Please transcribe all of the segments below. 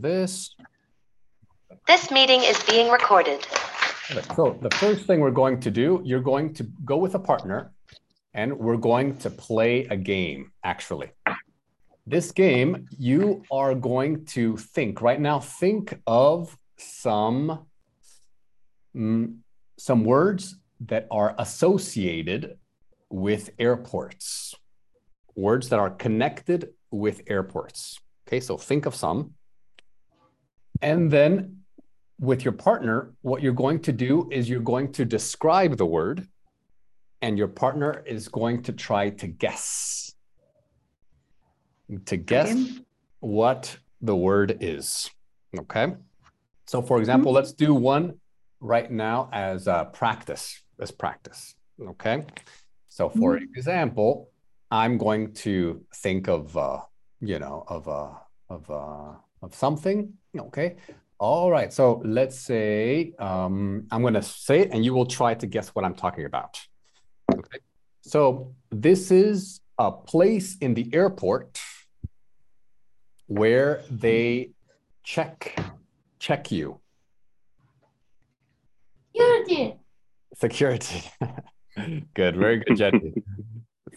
this. This meeting is being recorded. So the first thing we're going to do, you're going to go with a partner and we're going to play a game, actually. This game, you are going to think right now, think of some, mm, some words that are associated with airports, words that are connected with airports. Okay, so think of some. And then with your partner, what you're going to do is you're going to describe the word, and your partner is going to try to guess. To guess Okay. what the word is. Okay. So, for example, let's do one right now as a practice. As practice. Okay. So, for example, I'm going to think of, uh, you know, of uh, of uh, of something. Okay. All right. So let's say um, I'm going to say it, and you will try to guess what I'm talking about. Okay. So this is a place in the airport where they check check you. Security. Security. good. Very good, Jenny.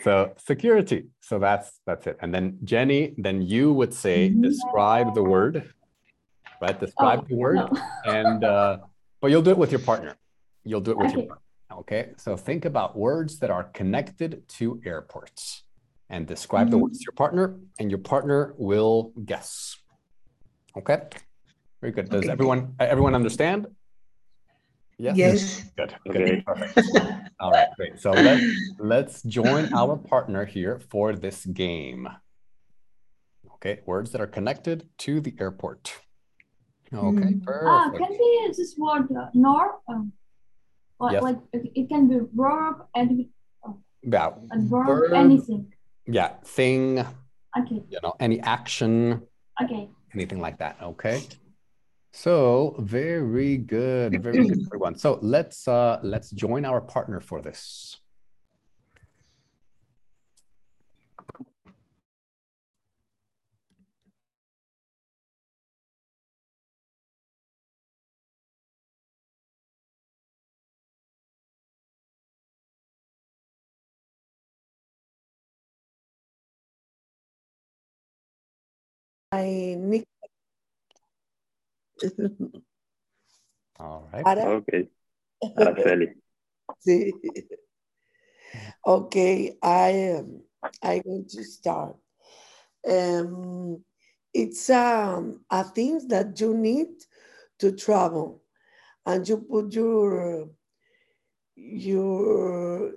so security. So that's that's it. And then Jenny, then you would say describe the word. Right? Describe Oh, the word. no. and uh, but you'll do it with your partner. You'll do it with your partner. Okay. So think about words that are connected to airports and describe the Mhm. words to your partner, and your partner will guess. Okay. Very good. Does Okay. everyone everyone understand? Yes. Good. Good. Okay. Perfect. All right. Great. So let's let's join our partner here for this game. Okay. Words that are connected to the airport. Okay. Mm. Ah, can be this word uh, nor? Um, or Yes. like it it can be verb and Yeah. and verb, Verb. anything. Yeah. Thing. Okay, You know, any action, okay. anything like that. Okay. So very good. Very good, everyone. So let's uh let's join our partner for this. I Nick. All right. Ara, Okay. Araceli. sí. Okay, I am. I'm going to start. Um, it's um, a thing that you need to travel, and you put your your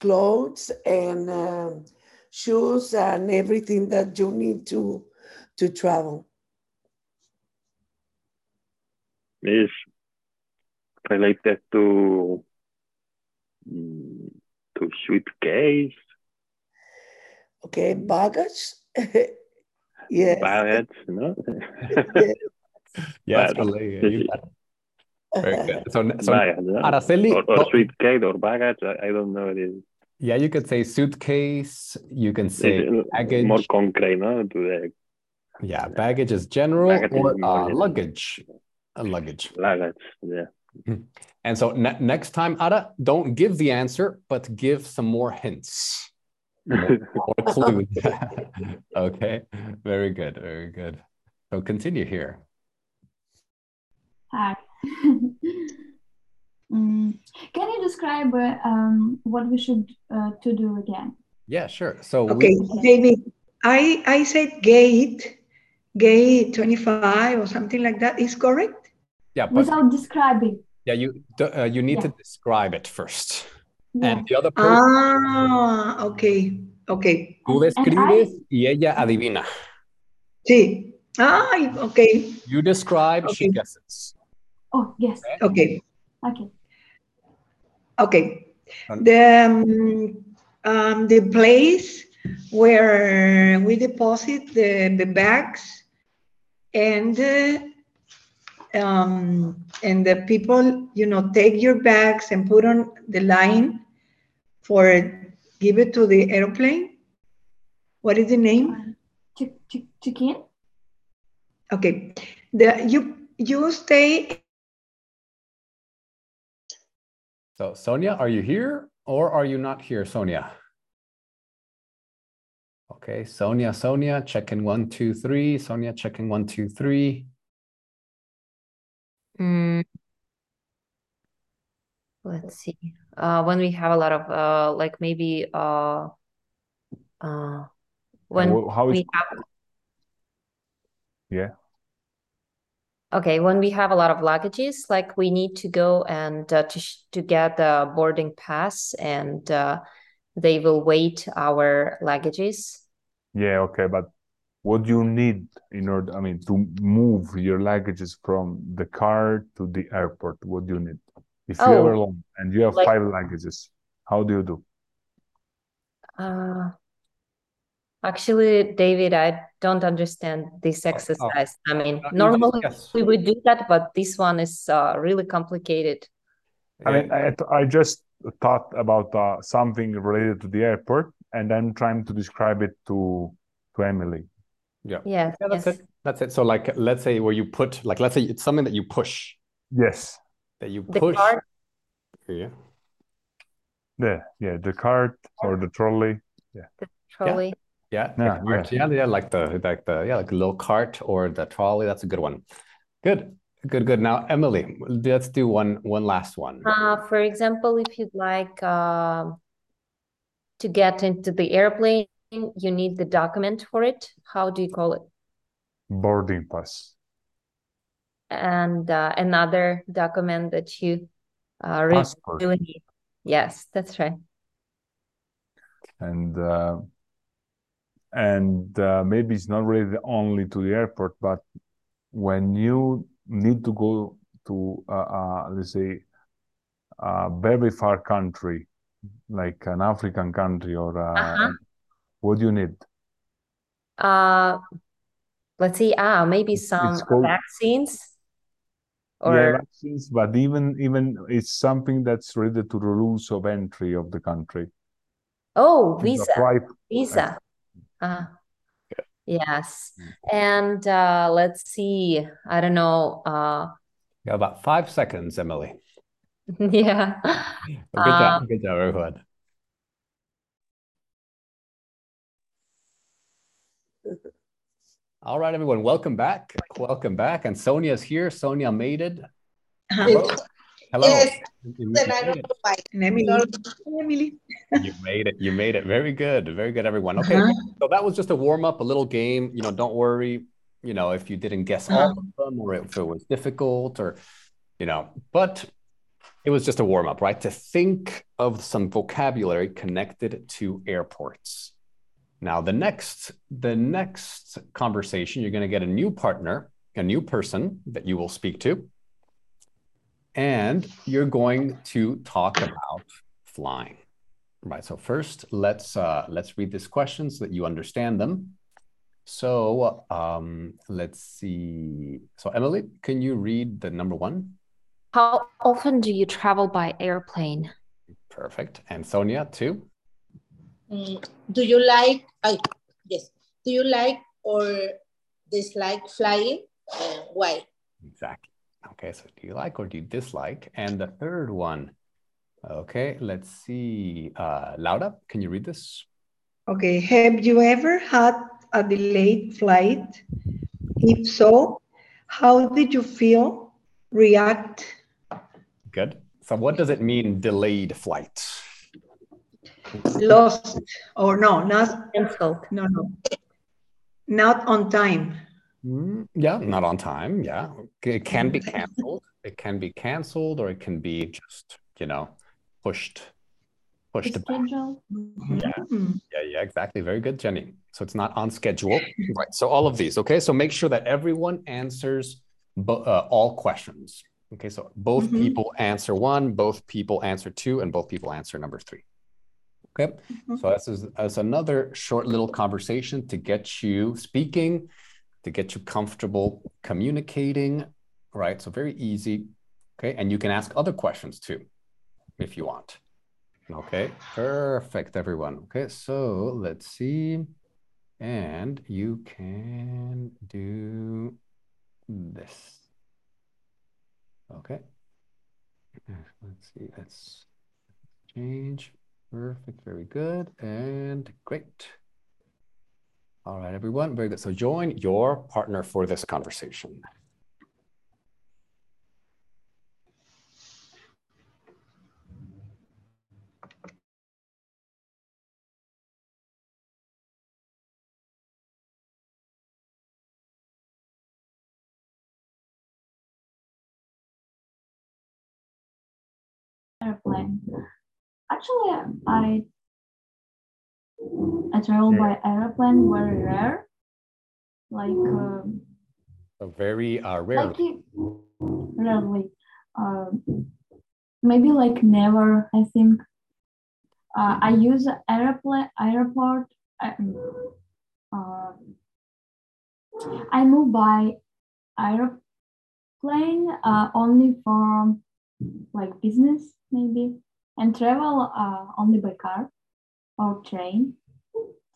clothes and um, shoes and everything that you need to to travel. is related to mm, to suitcase, Okay, baggage. yes. baggage, no? Yes, Baggage. related. You. Very good. So, so baggage, no? Araceli, or, or suitcase or baggage. I, I don't know. It is yeah, you could say suitcase. You can say it's baggage. more concrete, no? To the Yeah, baggage is general Baggage or more uh, luggage. A luggage. luggage. Yeah. And so ne- next time, Ada, don't give the answer, but give some more hints, more, more clues. okay, very good, very good. So continue here. Hi. Mm, Can you describe uh, um, what we should uh, to do again? Yeah, sure. So Okay, we, David, I, I said gate, gate 25 or something like that. Is correct? yeah, but Without describing. yeah, you uh, you need to describe it first, Yeah. and the other person Ah, okay, okay. tú and- and describes I- y ella adivina. Sí. Ah, okay, You describe, she guesses. Oh, yes. okay, Okay. okay. The, um, um, the place where we deposit the, the bags and uh, um, and the people, you know, take your bags and put on the line for give it to the airplane. What is the name? Chick, chick, chicken? Okay. The you you stay So Sonia, are you here or are you not here, Sonia? Okay, Sonia, Sonia, checking one, two, three. Sonia, checking one, two, three. Mm. Let's see. Uh, when we have a lot of uh, like maybe uh, uh, when wh- how is- we have Yeah. okay, when we have a lot of luggages, like we need to go and uh, to sh to get the boarding pass, and uh, they will wait our luggages. Yeah, okay, but what do you need in order, I mean, to move your luggages from the car to the airport? What do you need? If you Oh, are alone and you have like- five luggages, how do you do? Uh, actually, David, I don't understand this oh. exercise. I mean, Uh, you just normally guess. we would do that, but this one is uh, really complicated. I mean, I, I just thought about uh, something related to the airport, and I'm trying to describe it to to Emily. yeah. Yes, Yeah, that's yes. it. That's it. So like, let's say where you put, like, let's say it's something that you push, Yes, that you The push. cart, Yeah. the yeah, the cart or the trolley. trolley. Yeah, the Yeah, cart. yeah. Yeah, yeah, like the like the yeah, like a little cart or the trolley. That's a good one. Good, good, good. Now, Emily, let's do one one last one. Uh, for example, if you'd like um to get into the airplane, you need the document for it. How do you call it? Boarding pass. And uh, another document that you uh, really Passport. need. Yes, that's right. and uh, and uh, maybe it's not related only to the airport, but when you need to go to let's say a very far country, like an African country or uh, Uh-huh. what do you need? Uh, let's see. Ah, maybe some called- vaccines Yeah, vaccines, but even even it's something that's related to the rules of entry of the country. oh, To visa. apply Visa. Ah, yes. And uh, let's see. I don't know. Uh, You got about five seconds, Emily. yeah. Good job, Um, good job, everyone. All right, everyone, welcome back. Welcome back. And Sonia's here. Sonia made it. Hello. Hello. Yes, You- you I made don't it. know why. Emily. You made it. You made it. Very good. Very good, everyone. Okay. Uh-huh. So that was just a warm up, a little game. You know, don't worry, you know, if you didn't guess all of them or if it was difficult or, you know, but it was just a warm up, right? To think of some vocabulary connected to airports. Now, the next, the next conversation, you're going to get a new partner, a new person that you will speak to. And you're going to talk about flying. Right. So first, let's uh, let's read these questions so that you understand them. So um, let's see. So Emily, can you read the number one? How often do you travel by airplane? Perfect. And Sonia too. Mm, do you like, I, yes, do you like or dislike flying? Uh, why? Exactly. Okay. So do you like or do you dislike? And the third one. Okay. Let's see. Uh, Laura, can you read this? Okay, have you ever had a delayed flight? If so, how did you feel, react? Good. So what does it mean, delayed flight? Lost or no, not Cancelled. no no. Not on time. Mm, yeah, not on time. Yeah. It can be canceled. It can be canceled or it can be just, you know, pushed, pushed back. Schedule. Yeah. Mm. Yeah, yeah, exactly. Very good, Jenny. So it's not on schedule. Right. So all of these. Okay. So make sure that everyone answers bo- uh, all questions. Okay. So both Mhm. people answer one, both people answer two, and both people answer number three. Okay. So this is that's another short little conversation to get you speaking, to get you comfortable communicating. Right. So very easy. Okay. And you can ask other questions too, if you want. Okay, perfect, everyone. Okay, so let's see. And you can do this. Okay. Let's see. Let's change. Perfect. Very good. And great. All right, everyone. Very good. So join your partner for this conversation. airplane. Actually, I I travel by airplane very rare. Like um, So very uh, rarely. like it- rarely. Um, maybe like never. I think. Uh, I use airplane airport. Um, um, I move by airplane uh, only for like business maybe, and travel uh, only by car or train,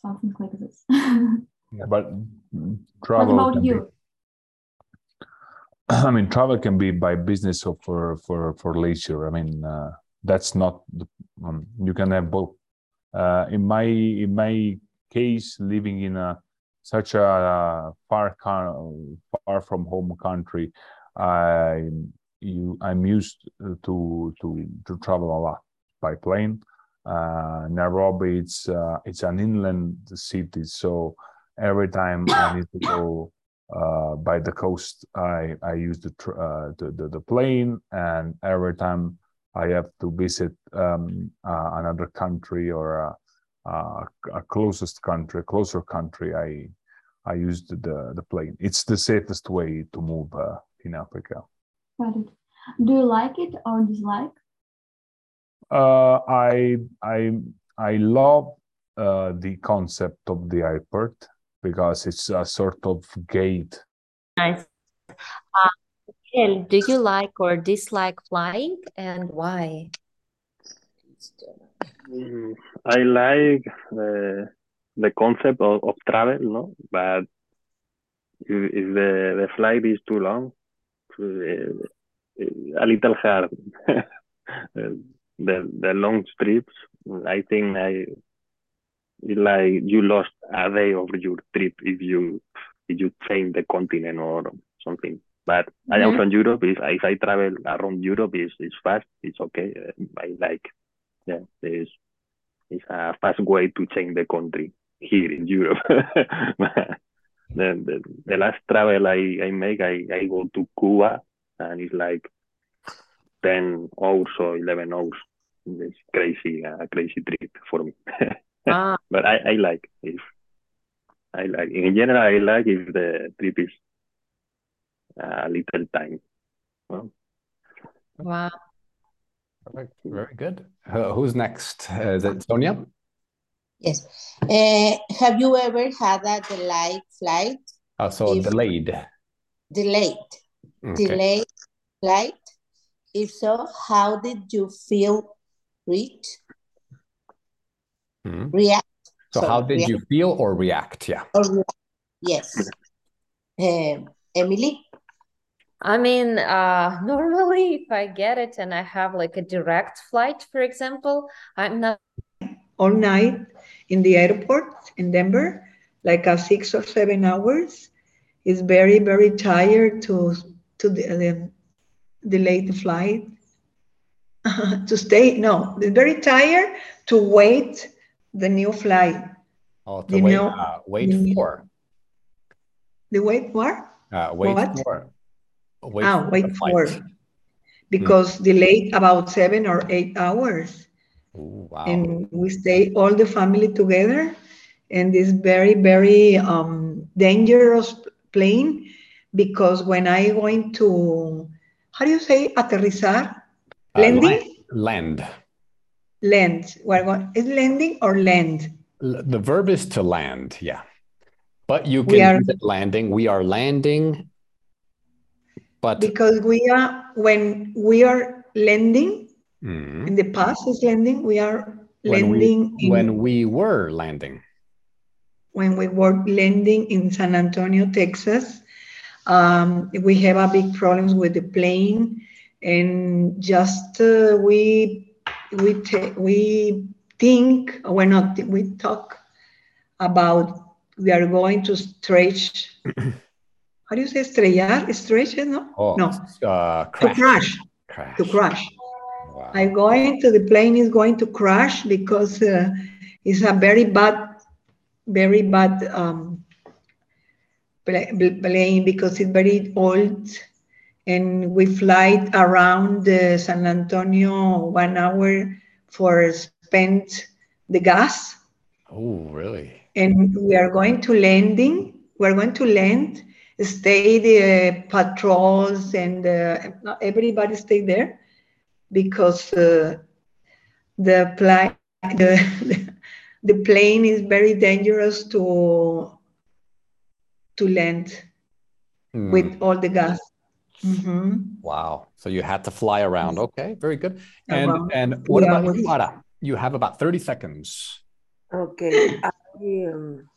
something like this. But travel. what about can be- you? I mean, travel can be by business or for for for leisure. I mean, uh, that's not. The, um, you can have both. Uh, in my in my case, living in a such a far far from home country, I you I'm used to to to travel a lot by plane. Uh, Nairobi, it's uh, it's an inland city, so every time I need to go uh, by the coast, I I use the, uh, the the the plane, and every time I have to visit um, uh, another country or a, a, a closest country, closer country, I I use the, the the plane. It's the safest way to move uh, in Africa. Got it. Do you like it or dislike? Uh, I I I love uh, the concept of the airport because it's a sort of gate Nice. Uh, Miguel, do you like or dislike flying and why? Mm, I like the the concept of, of travel, no, but if, if the the flight is too long, uh, a little hard. the the long trips, I think I like you lost a day of your trip if you if you change the continent or something. But I am Mhm. from Europe. If, if I travel around Europe, is it's fast. It's okay. I like. Yeah, it's it's a fast way to change the country here in Europe. the, the the last travel I I make, I I go to Cuba, and it's like ten hours or eleven hours. It's crazy, a crazy trip for me. Ah, but I, I like if I like in general I like if the trip is a little time. Well, wow. Perfect. Very good. Uh, who's next? Uh, is it Sonia? Yes. Uh, have you ever had a delayed flight? Uh, so If- delayed. Delayed, Okay. delayed flight? If so, how did you feel? Reach, Mhm. react, So Sorry, how did react. you feel or react? Yeah. or react? Yes. Um, Emily? I mean, uh, normally if I get it and I have like a direct flight, for example, I'm not all night in the airport in Denver, like a six or seven hours. It's very, very tired to to the, the delay the flight. to stay, no, very tired to wait the new flight. Oh, to You wait. know- uh, wait you- for. The wait for? Uh, wait What? for. Wait ah, for wait the for. flight. Because delayed about seven or eight hours. Ooh, wow. and we stay all the family together in this very very um, dangerous plane because when i going to how do you say aterrizar Uh, landing Land. land what, what is landing or land L- The verb is to land. Yeah. But you We can are- it landing. We are landing. But because we are when we are landing Mhm. in the past is landing we are landing when we in, when we were landing. when we were landing in San Antonio, Texas, um, we have a big problems with the plane, and just uh, we we we think we're not we talk about we are going to stretch. how do you say estrellar? Stretch? No, Oh, no, uh, to crash. crash. Crash. To crash. Wow. I'm going to the plane is going to crash because uh, it's a very bad, very bad um, plane because it's very old, and we fly around uh, San Antonio one hour for spend the gas, Oh, really? and we are going to landing. We're going to land, stay the patrols and uh, everybody stay there because uh, the, pla- the the plane is very dangerous to to land Hmm. with all the gas. Mhm. Wow. So you had to fly around. Okay, very good. And Around. and what Yeah, about you, Ara? You have about 30 seconds. Okay, I, um,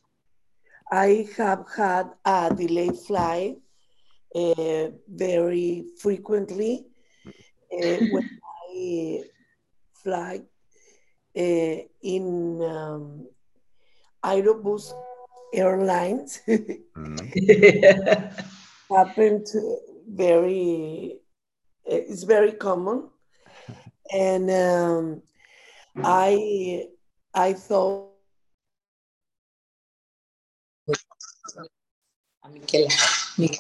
I have had a delayed flight uh, very frequently uh, when I fly uh, in um, Aerobus Airlines. happened very, it's very common. And um, I, I thought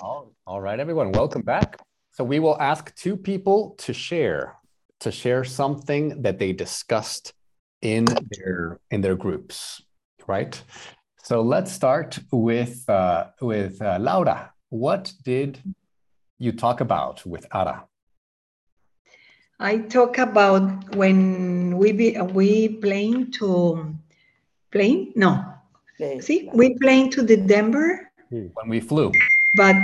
All, all right, everyone, welcome back. So we will ask two people to share to share something that they discussed in their in their groups, right? So let's start with uh, with uh, Laura. What did you talk about with Ara? I talk about when we be, we plane to plane no see we plane to the Denver When we flew. but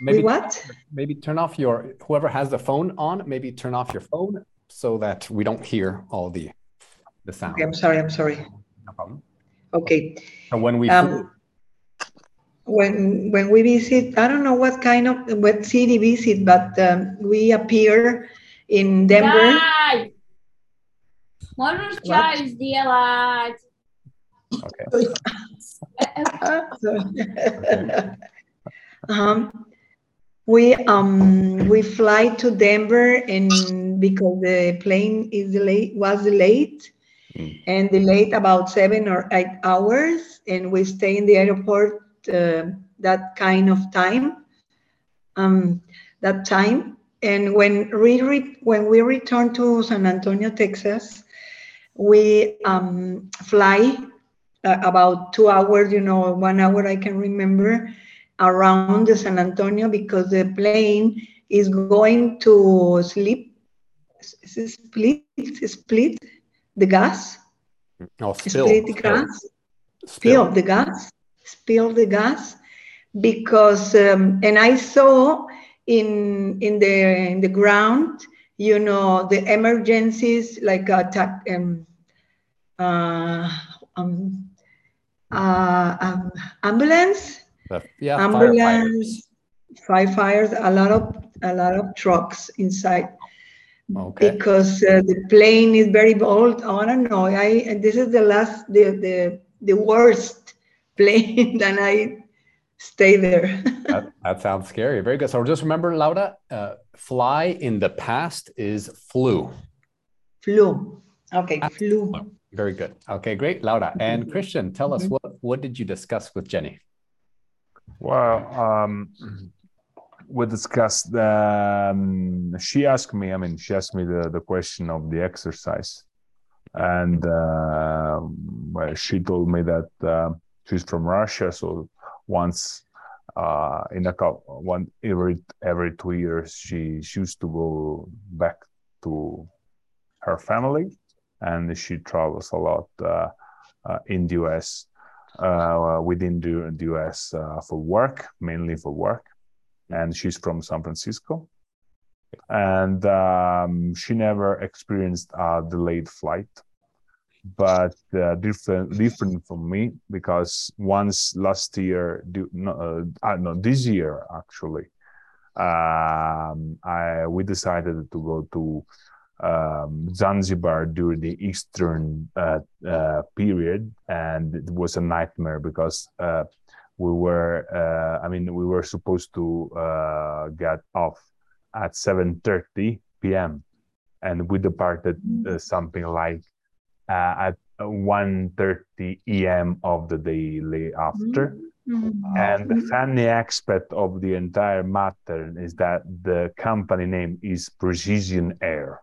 Maybe we what maybe turn off your whoever has the phone on, maybe turn off your phone so that we don't hear all the the sound. okay, I'm sorry I'm sorry No problem. Okay. When we um, when when we visit, I don't know what kind of what city visit, but um, we appear in Denver. Dad. Motor drives the lot. Okay. Uh-huh. um, we um we fly to Denver and because the plane is late was late late and delayed about seven or eight hours and we stay in the airport uh, that kind of time um that time. And when we re- when we return to San Antonio Texas we um, fly uh, about two hours, you know, one hour I can remember around the San Antonio because the plane is going to sleep, split, split the gas, Oh, spill. the spill. gas, spill the gas, spill the gas, because um, and I saw in in the in the ground, you know, the emergencies like attack um, uh, um, uh, um, ambulance, The- yeah, firefighters. firefighters, a lot of a lot of trucks inside Okay. because uh, the plane is very old. I don't know. I and this is the last, the the the worst plane, and I stay there. That, that sounds scary. Very good. So just remember, Laura, uh, fly in the past is flew. flew. Okay, flew. Very good. Okay, great, Laura. And Christian, tell us what what did you discuss with Jenny? Well, um, we discussed. Um, she asked me. I mean, she asked me the, the question of the exercise, and uh, she told me that uh, she's from Russia. So once uh, in a couple, one every every two years, she she used to go back to her family, and she travels a lot uh, uh, in the US uh, within the, the US for work, mainly for work. And she's from San Francisco. And um, she never experienced a delayed flight. but uh, different different from me because once last year, no, uh, uh, no, this year actually, um, I we decided to go to um, Zanzibar during the Eastern uh, uh, period, and it was a nightmare because uh, we were, uh, I mean, we were supposed to uh, get off at 7:30 p.m. and we departed uh, something like uh, at 1:30 a.m. of the day after. And the funny aspect of the entire matter is that the company name is Precision Air.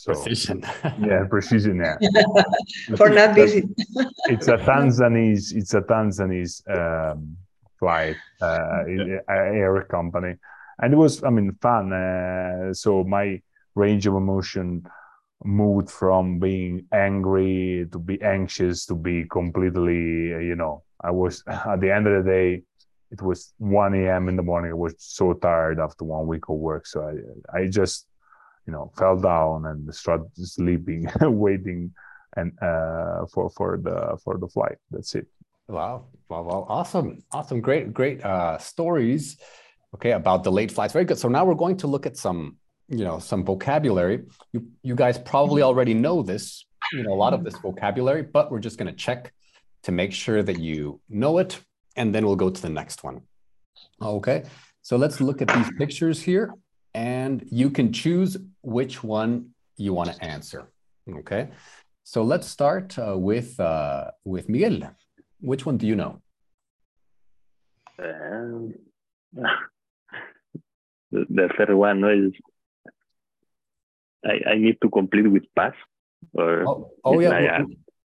So, Precision. yeah, Precision Air. For not visit. it's a Tanzanese, it's a Tanzanese um, flight uh, air company, and it was, I mean, fun. Uh, so my range of emotion moved from being angry to be anxious to be completely, you know, I was at the end of the day, it was 1 a.m. in the morning. I was so tired after one week of work. So I, I just, you know, fell down and started sleeping, waiting and uh, for for the for the flight. That's it. Wow. Wow. Wow. Awesome. Awesome. Great, great uh, stories. Okay, about delayed flights. Very good. So now we're going to look at some, you know, some vocabulary. You you guys probably already know this, you know, a lot of this vocabulary, but we're just going to check to make sure that you know it, and then we'll go to the next one. Okay, so let's look at these pictures here, and you can choose which one you want to answer. Okay, so let's start uh, with uh, with Miguel. Which one do you know? Um, the, third one is I, I need to complete with pass or oh, oh yeah, I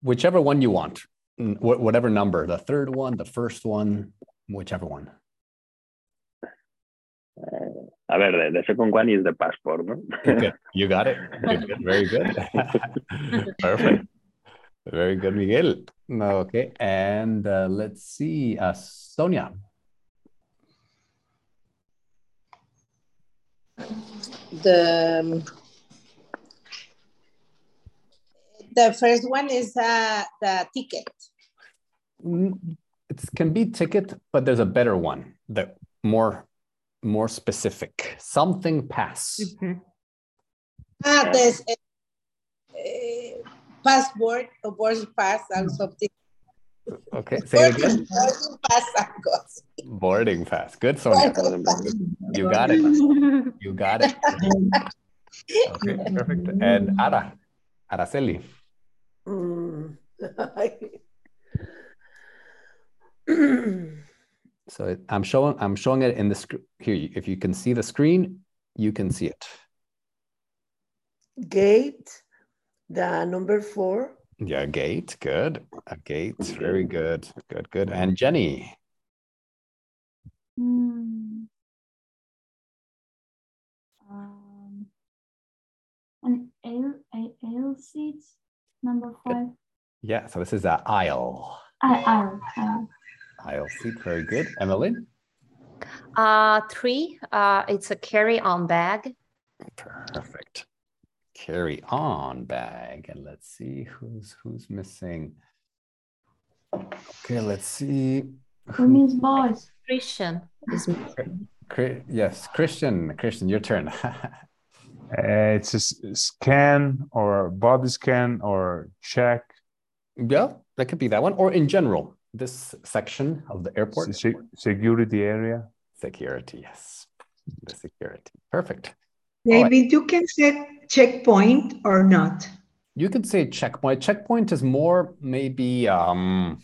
whichever one you want, wh- whatever number, the third one, the first one, whichever one. A ver, the, the second one is the passport, no? Okay, you got it. Good, good, very good. Perfect. Very good, Miguel. Okay, and uh, let's see, uh, Sonia. The um, the first one is uh, the ticket. Mm, It can be ticket, but there's a better one that more more specific. Something pass. Ah, there's a, uh, passport or boarding pass and something. Okay, say it again. Boarding pass algo así. Boarding pass. Good, Sonia. You got it. You got it. Okay, perfect. And Ara, Araceli. Mm. So I'm showing I'm showing it in the screen here. If you can see the screen, you can see it. Gate, the number four. Yeah, gate. Good. A gate. Very good. Good. Good. And Jenny. Hmm. Um, an ale, a ale seat, number five. Yeah. So this is a aisle. I, aisle, aisle. Aisle seat. Very good. Emily. Uh, three, uh, it's a carry-on bag. Perfect. Carry on bag. And let's see who's who's missing. Okay. Let's see. Who means boys? Christian is Chri- Yes, Christian. Christian, your turn. Uh, it's a scan or body scan or check. yeah, that could be that one. Or in general, this section of the airport. se- security area. Security, yes. The security. Perfect. All right. Maybe you can set checkpoint or not. You could say checkpoint. Checkpoint is more maybe um,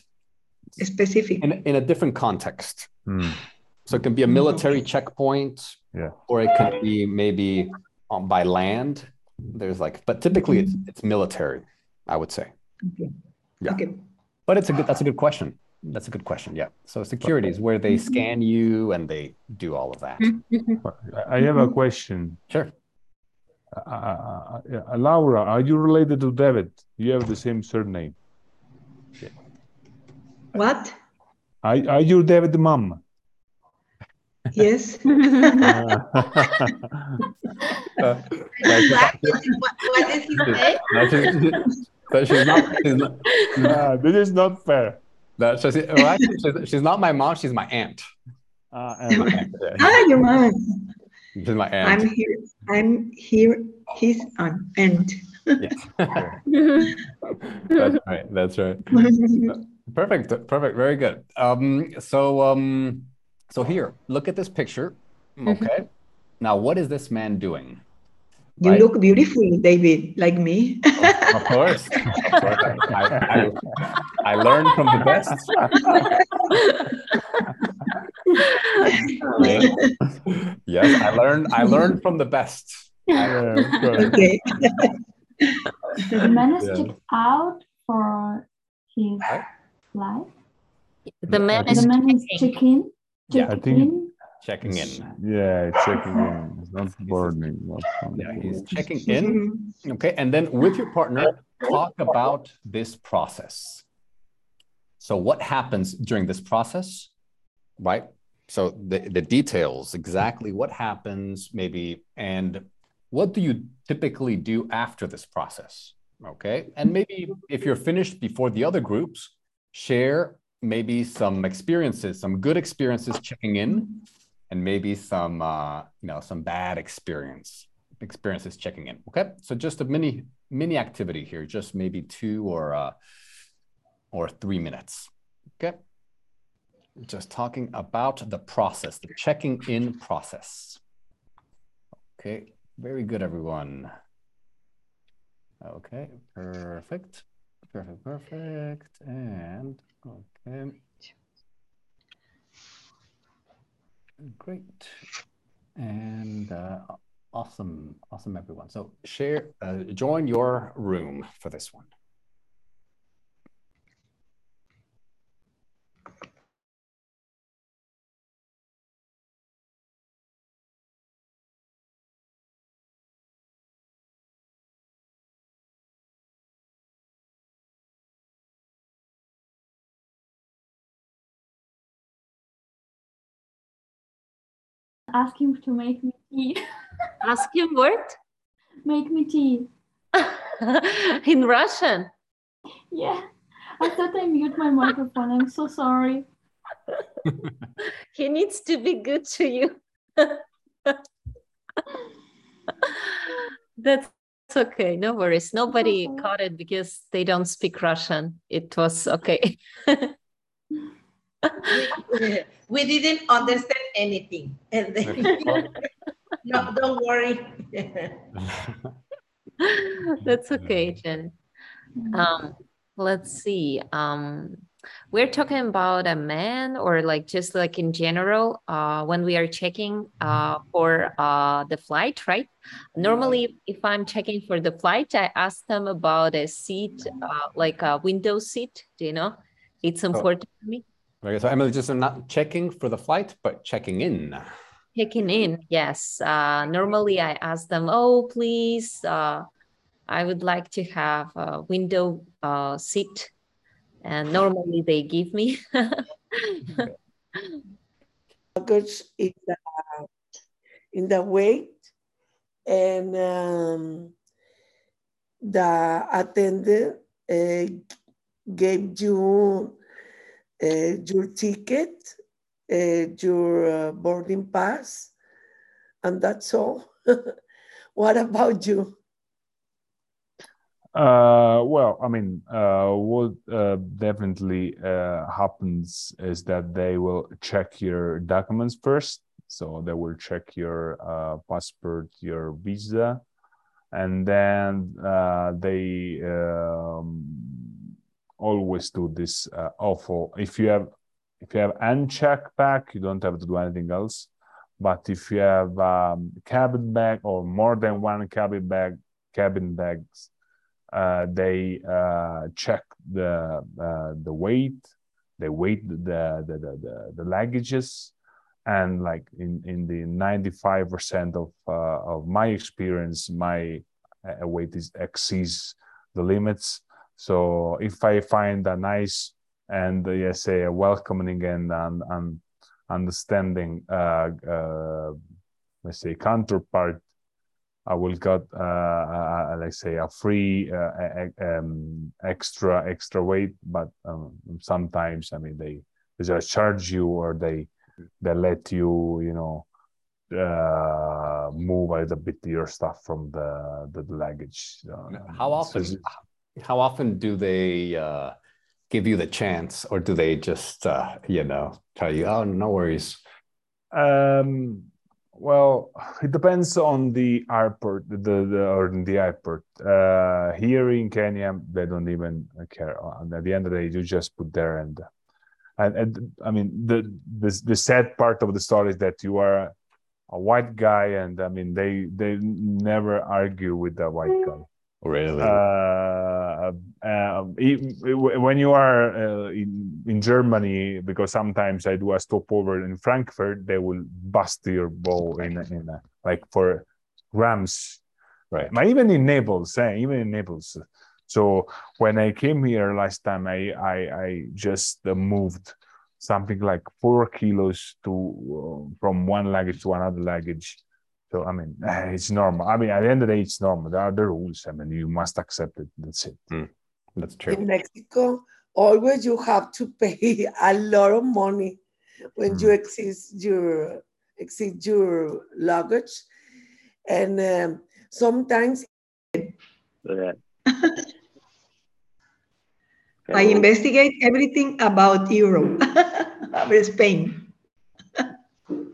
Specific. in, in a different context. Hmm. So it can be a military checkpoint, Yeah. or it could be maybe um, by land. There's like, but typically it's it's military, I would say. Okay. Yeah. Okay. But it's a good. That's a good question. That's a good question. Yeah. So security is where they scan you and they do all of that. I- I have a question. Sure. Uh, uh, uh, Laura, are you related to David? You have the same surname. What? Are, are you David mom? Yes. Uh, What, what, what did he say? no, she, so she's not. She's not. This is not fair. No, so she, well, actually, she's, she's not my mom. She's my aunt. Uh, and- Yeah, Ah, your mom. she's my aunt. I'm here. I'm here. His aunt. aunt. That's right. That's right. Perfect. Perfect. Very good. Um, so um, so here, look at this picture. Okay. Now, what is this man doing? You Right. look beautiful, David, like me. Of course. Of course. I, I, I learned from the best. yes, I learned. I learned from the best. yeah, of okay. The man is Yeah. checked out for his Right. flight. The man is The man is checking. Yeah, I think- in. Checking in. Yeah, checking in. It's not boarding. Not Yeah, he's checking in. Okay, and then with your partner, talk about this process. So, what happens during this process, right? So, the, the details, exactly what happens, maybe, and what do you typically do after this process? Okay, and maybe if you're finished before the other groups, share maybe some experiences, some good experiences checking in, and maybe some, uh, you know, some bad experience experiences checking in. Okay, so just a mini mini activity here, just maybe two or uh, or three minutes. Okay, just talking about the process, the checking in process. Okay, very good, everyone. Okay, perfect, perfect, perfect, and okay. Great. And uh, awesome, awesome, everyone. So share, uh, join your room for this one. Ask him to make me tea. Ask him what? make me tea. In Russian. Yeah. I thought I mute my microphone. I'm so sorry. He needs to be good to you. That's okay. No worries. Nobody Okay. caught it because they don't speak Russian. It was okay. We, we didn't understand anything. And then, no, don't worry. That's okay, Jen. Um, let's see. Um, we're talking about a man or like just like in general, uh, when we are checking uh, for uh, the flight, right? Normally, if I'm checking for the flight, I ask them about a seat, uh, like a window seat, do you know? It's important to me. Okay, so Emily, just not checking for the flight, but checking in. Checking in, yes. Uh, normally, I ask them, "Oh, please, uh, I would like to have a window uh, seat," and normally they give me. luggage in the, in the weight and um, the attendant uh, gave you uh, your ticket, uh, your uh, boarding pass, and that's all. what about you? Uh, well, I mean, uh, what uh, definitely uh, happens is that they will check your documents first. So they will check your uh, passport, your visa, and then they um, always do this uh, awful. If you have if you have unchecked bag, you don't have to do anything else. But if you have um, cabin bag or more than one cabin bag, cabin bags, uh, they uh, check the uh, the weight, they weight the the the, the, the luggages, and like in in the ninety five percent of uh, of my experience, my uh, weight is exceeds the limits. So if I find a nice and uh, yes, say a welcoming and and, and understanding, uh, uh, let's say counterpart I will get, uh, uh, let's say, a free uh, um, extra extra weight. But um, sometimes, I mean, they they just charge you or they they let you, you know, uh, move a little bit your stuff from the the luggage. Uh, How often? How often do they uh, give you the chance, or do they just, uh, you know, tell you, "Oh, no worries"? Um, well, it depends on the airport, the, the or the airport. Uh, here in Kenya, they don't even care. And at the end of the day, you just put there and, and, and I mean, the, the the sad part of the story is that you are a white guy, and I mean, they they never argue with the white guy. Really? Uh, um, e- when you are uh, in, in Germany, because sometimes I do a stopover in Frankfurt, they will bust your bow in, in a, like for grams. Right. But even in Naples, eh, even in Naples. So when I came here last time, I I, I just uh, moved something like four kilos to uh, from one luggage to another luggage. So I mean, it's normal. I mean, at the end of the day, it's normal. There are the rules. I mean, you must accept it. That's it. That's true. In. Mexico, always you have to pay a lot of money when you exceed your exceed your luggage, and um, sometimes Yeah. I investigate everything about Europe, about Spain.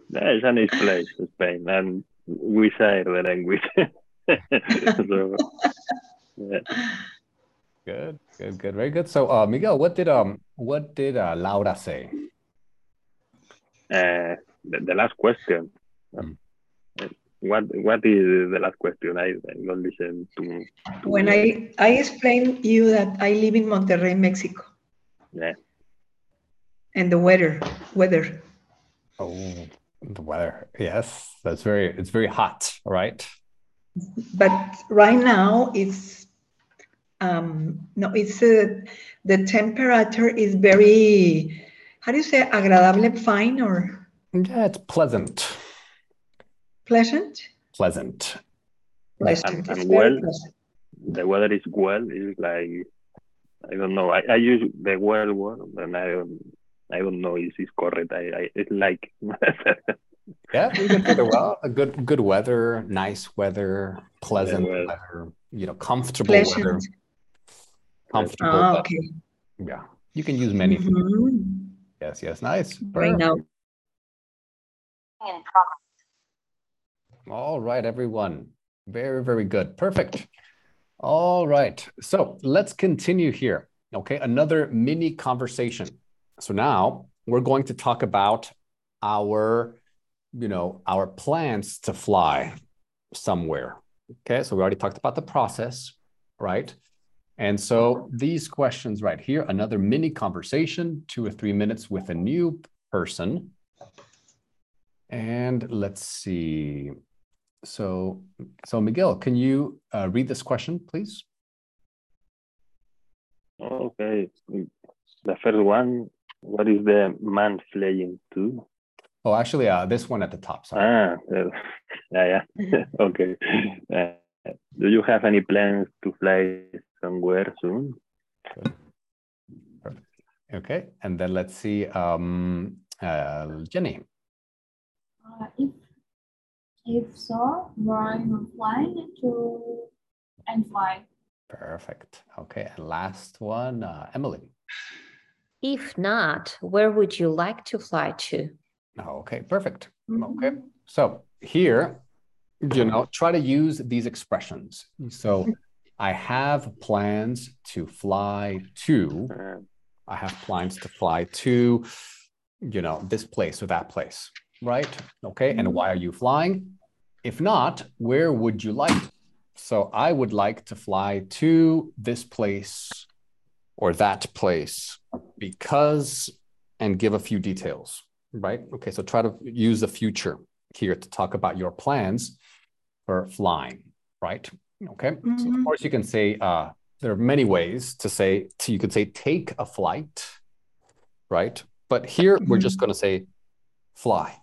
Yeah, it's a nice place, Spain, and we say the language. so, yeah. Good, good, good, very good. So, uh, Miguel, what did um, what did uh, Laura say? Uh, the, the last question. Uh, What what is the last question? I, I don't listen to. to When I, I explained you that I live in Monterrey, Mexico, yeah. and the weather, weather. Oh, the weather. Yes, that's very. It's very hot, right? But right now it's um no, it's uh, the temperature is very how do you say agradable, fine or Yeah, it's pleasant. pleasant? Pleasant. Pleasant. And, and well, pleasant. the weather is well. It's like I don't know. I, I use the well word, and I don't. I don't know if it's correct. I, I it's like Yeah, we did pretty well. A good, good weather, nice weather, pleasant well. weather. You know, comfortable weather. Pleasant. Comfortable. Ah, weather. okay. Yeah, you can use many. things. Mhm. Yes, yes, nice. Right now. All right, everyone. Very, very good. Perfect. All right. So let's continue here. Okay, another mini conversation. So now we're going to talk about our, you know, our plans to fly somewhere. Okay, so we already talked about the process, right? And so these questions right here, another mini conversation, two or three minutes with a new person. And let's see. So, so Miguel, can you uh, read this question, please? okay. The first one. What is the man flying to? Oh, actually, uh, this one at the top. Sorry. Ah, uh, yeah, yeah. okay. Uh, do you have any plans to fly somewhere soon? Okay, and then let's see, um, uh, Jenny. Uh, if if so, where you flying to and why? Perfect. Okay, and last one, uh, Emily. If not, where would you like to fly to? Okay, perfect. Mm-hmm. Okay, so here, you know, try to use these expressions. So, I have plans to fly to. I have plans to fly to, you know, this place or that place, right? Okay, and mm-hmm. why are you flying? If not, where would you like? So I would like to fly to this place or that place because, and give a few details, right? Okay, so try to use the future here to talk about your plans for flying, right? Okay, so of Mhm. course you can say, uh, there are many ways to say, to, you could say take a flight, right? But here we're just going to say fly.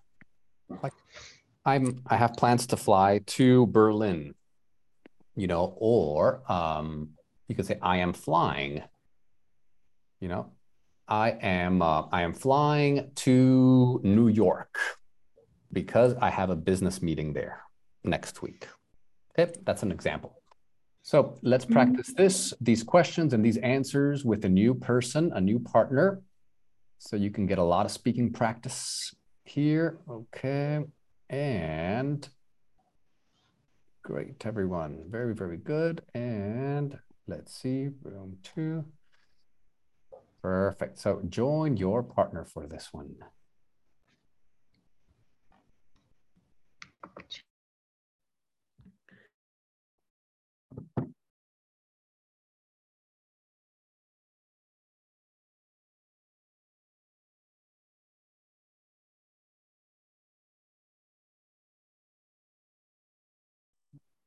Like, I'm I have plans to fly to Berlin. You know, or um, you could say I am flying. You know, I am uh, I am flying to New York because I have a business meeting there next week. Okay, that's an example. So let's practice this, these questions and these answers with a new person, a new partner. So you can get a lot of speaking practice here. Okay. And great, everyone. Very, very good. And let's see, room two. Perfect. So join your partner for this one.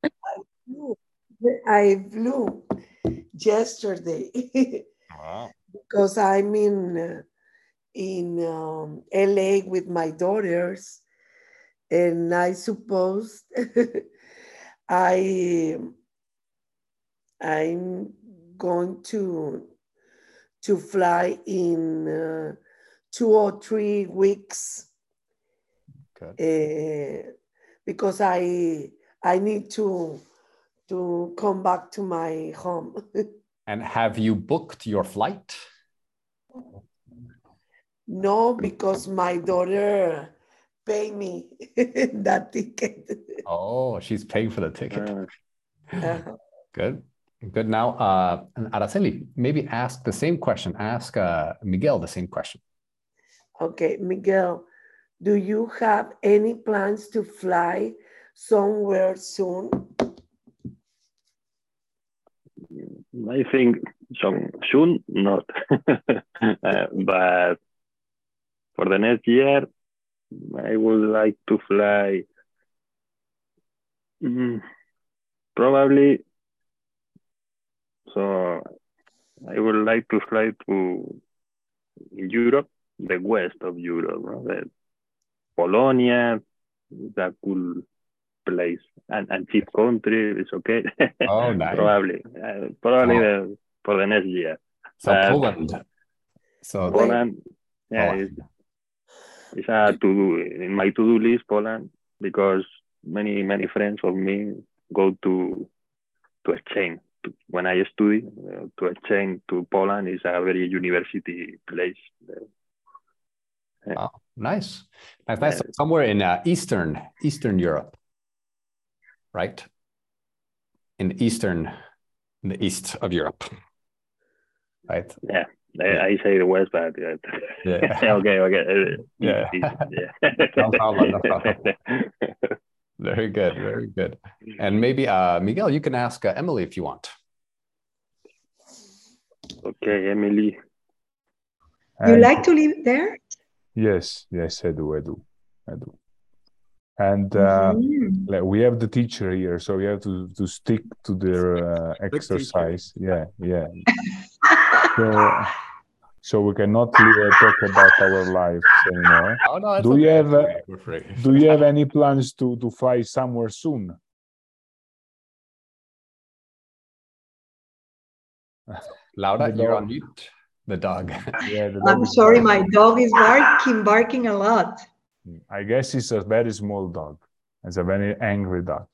I flew. I flew yesterday Wow. Because I'm in uh, in um, LA with my daughters, and I suppose I I'm going to to fly in uh, two or three weeks Good. uh, because I I need to to come back to my home. And have you booked your flight? no, because my daughter pay me that ticket. Oh, she's paying for the ticket. Uh, Uh-huh. Good. Good. Now, uh, Araceli, maybe ask the same question. Ask uh, Miguel the same question. Okay, Miguel, do you have any plans to fly somewhere soon? I think some soon not, uh, but for the next year, I would like to fly. mm, probably. So I would like to fly to Europe, the west of Europe, the Polonia, that cool place, and and cheap country is okay. Oh, nice. probably, uh, probably Oh. the, for the next year. So Uh, Poland. So Poland, yeah, Poland. it's, it's a to do in my to do list. Poland because many many friends of me go to to exchange when I study uh, to exchange to Poland is a very university place. Oh, nice. Nice, nice. So somewhere in uh, Eastern Eastern Europe, right? In the Eastern, in the east of Europe, right? Yeah, I, I say the west, but uh, Yeah. okay, okay, Yeah. east, east, yeah. No problem, no problem. Very good, very good. And maybe uh, Miguel, you can ask uh, Emily if you want. okay, Emily. You And- like to live there? Yes, yes, I do, I do, I do. And uh, Mhm. like, we have the teacher here, so we have to to stick to their uh, exercise. Yeah, yeah. So, so we cannot uh, talk about our lives anymore. Oh no, Do you have uh, Do you have any plans to to fly somewhere soon? Laura, The you're dog. on mute. The dog. Yeah, the I'm sorry, my dog is barking, barking a lot. I guess it's a very small dog. It's a very angry dog.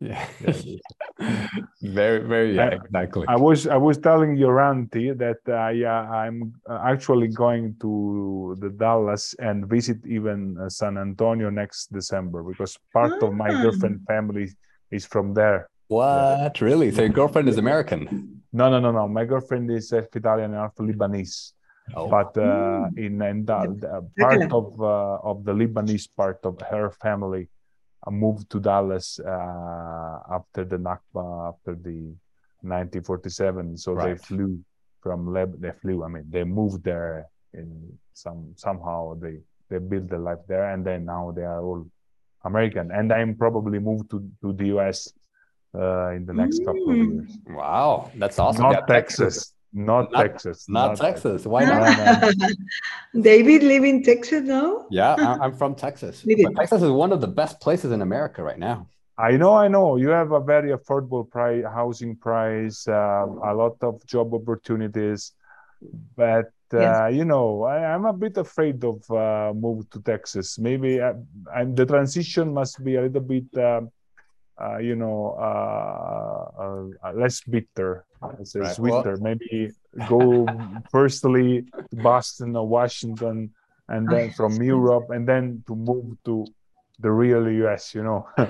yeah. very, very, yeah, I- exactly. I was I was telling your auntie that I uh, I'm uh, actually going to the Dallas and visit even uh, San Antonio next December because part of my Ah. girlfriend family is from there. What? Really? So your girlfriend is American? No, no, no, no. My girlfriend is half Italian and half Lebanese. Oh, But uh, in, in the, the part of uh, of the Lebanese part of her family uh, moved to Dallas uh, after the Nakba, after the 1947. So they flew from Leb. They flew. I mean, they moved there in some somehow they they built their life there, and then now they are all American. And I'm probably moved to to the US uh, in the next couple of Mm. years. wow. That's awesome. Not Yeah, Texas. Not, Not- Texas. Not Texas. Why not? no. David live in Texas now? Yeah, I- I'm from Texas. But Texas is one of the best places in America right now. I know, I know. You have a very affordable price, housing price, uh, a lot of job opportunities, but uh, Yes. you know, I, I'm a bit afraid of uh, move to Texas. Maybe, uh, and the transition must be a little bit, um uh, you know, uh, uh, less bitter, let's say Right, well- sweeter. Maybe go firstly to Boston or Washington, and then from Europe, and then to move to the real US. You know.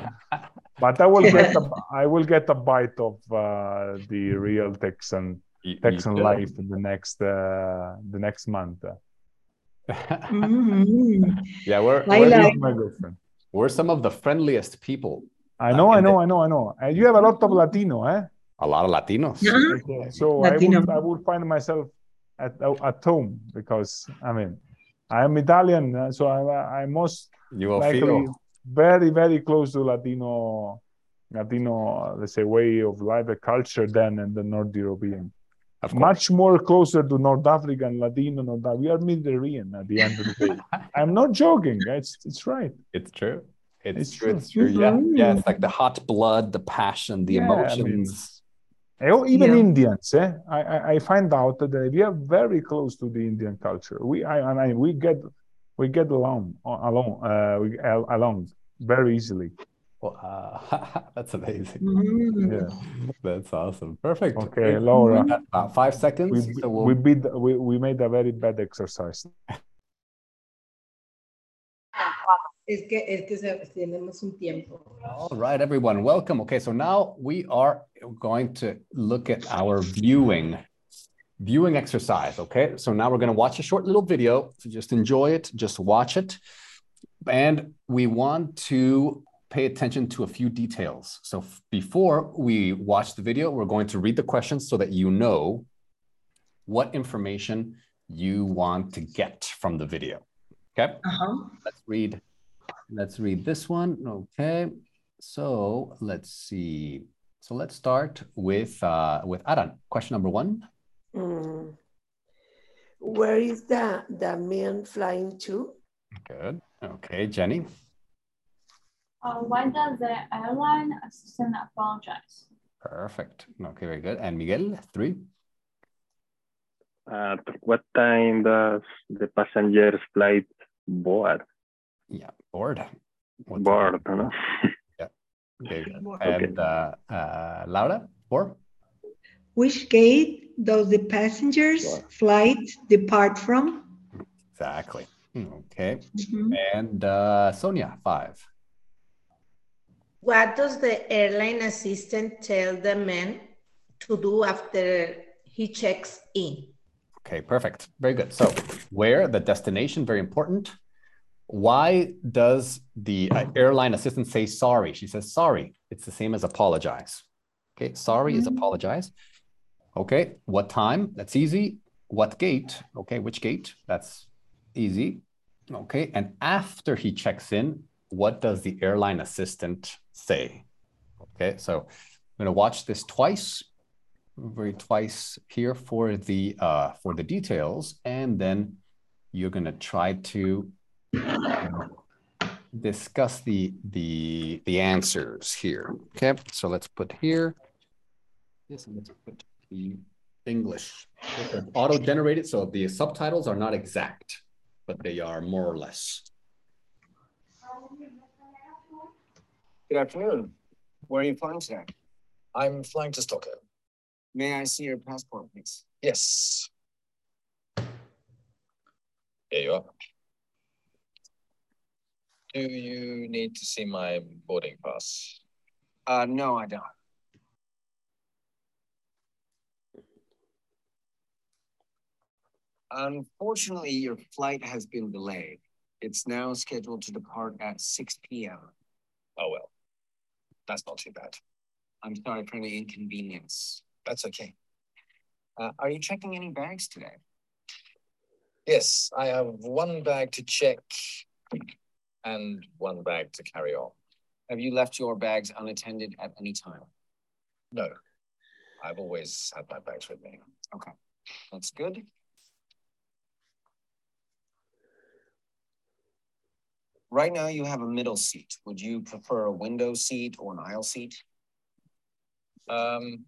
But I will get a, I will get a bite of uh, the real Texan You- you Texan should. life in the next uh, the next month. Mhm. yeah, we're, we're, my girlfriend. we're some of the friendliest people. I know, I know, I know, I know. And you have a lot of Latino, eh? A lot of Latinos. Yeah. Okay, So Latino. I would I would find myself at at home because I mean I'm Italian, uh, so I I most You will likely feel. very very close to Latino Latino uh, let's say way of life, a culture than in the North European. Of much more closer to North African, Latino, North Af- We are Mediterranean at the end of the day. I'm not joking. It's it's right. It's true. It's, It's true. true. It's true. Yeah. Yeah. It's like the hot blood, the passion, the Yeah, I mean- emotions. Eh, oh, Even Yeah. Indians, eh? I, I I find out that we are very close to the Indian culture. We I, I mean we get we get along along uh, we, along very easily. Well, uh, that's amazing. Mhm. Yeah. That's awesome. Perfect. Okay, Great. Laura. About five seconds. We so we'll- we beat we, we made a very bad exercise. Es que, es que se- tenemos un tiempo. All right, everyone, welcome. Okay, so now we are going to look at our viewing viewing exercise. Okay, so now we're going to watch a short little video. So just enjoy it, just watch it, and we want to pay attention to a few details. So before we watch the video, we're going to read the questions so that you know what information you want to get from the video. Okay Uh-huh. let's read let's read this one. Okay so let's see. So let's start with uh with aran. Question number one. Mm. Where is the, the man flying to? good. Okay jenny. Uh, why does the airline assistant apologize? perfect. Okay very good. And miguel three. At what time does the passengers flight board? Yeah board What's the- Board, no? okay, and uh, uh laura four Which gate does the passengers Sure. flight depart from? exactly okay Mhm. and uh sonia five What does the airline assistant tell the man to do after he checks in? Okay, perfect. Very good. So, where the destination, very important. Why does the uh, airline assistant say sorry? She says sorry. It's the same as apologize. Okay, sorry is Mhm. apologize. Okay, what time? That's easy. What gate? Okay, which gate? That's easy. Okay, and after he checks in, what does the airline assistant say? Okay, so I'm going to watch this twice very twice here for the uh, for the details, and then you're gonna try to discuss the the the answers here. Okay, so let's put here. Yes, and let's put the English. Auto generated, so the subtitles are not exact, but they are more or less. Good afternoon. Where are you flying today? I'm flying to Stockholm. May I see your passport, please? Yes. Here you are. Do you need to see my boarding pass? Uh, no, I don't. Unfortunately, your flight has been delayed. It's now scheduled to depart at 6 p.m. Oh, well. That's not too bad. I'm sorry for any inconvenience. That's okay. Uh, are you checking any bags today? Yes, I have one bag to check and one bag to carry on. Have you left your bags unattended at any time? No, I've always had my bags with me. Okay. That's good. Right now, you have a middle seat. Would you prefer a window seat or an aisle seat? Um,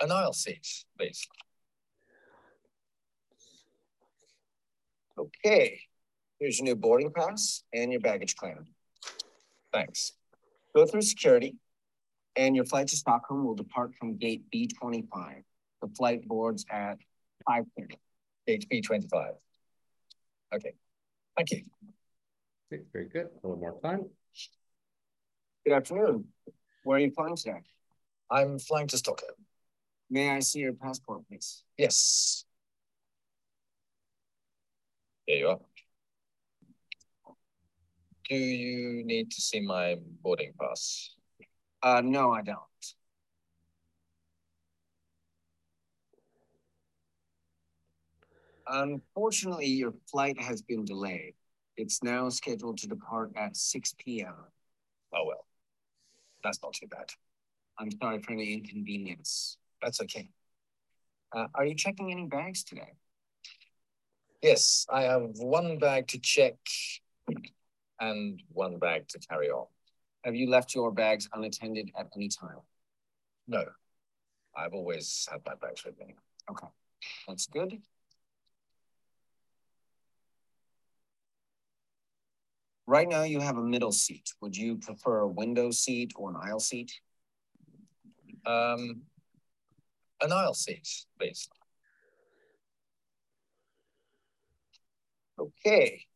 an aisle seat, please. Okay, here's your new boarding pass and your baggage claim. Thanks. Go through security, and your flight to Stockholm will depart from gate B25. The flight boards at 5:30. Gate B25. Okay, thank you. Okay, very good. A little more time. Good afternoon. Where are you flying today? I'm flying to Stockholm. May I see your passport, please? Yes. There you are. Do you need to see my boarding pass? Uh, no, I don't. Unfortunately, your flight has been delayed. It's now scheduled to depart at 6 p.m. Oh, well. That's not too bad. I'm sorry for any inconvenience. That's okay. Uh, are you checking any bags today? Yes, I have one bag to check and one bag to carry on. Have you left your bags unattended at any time? No, I've always had my bags with me. Okay, that's good. Right now, you have a middle seat. Would you prefer a window seat or an aisle seat? Um, an aisle seat, please. Okay,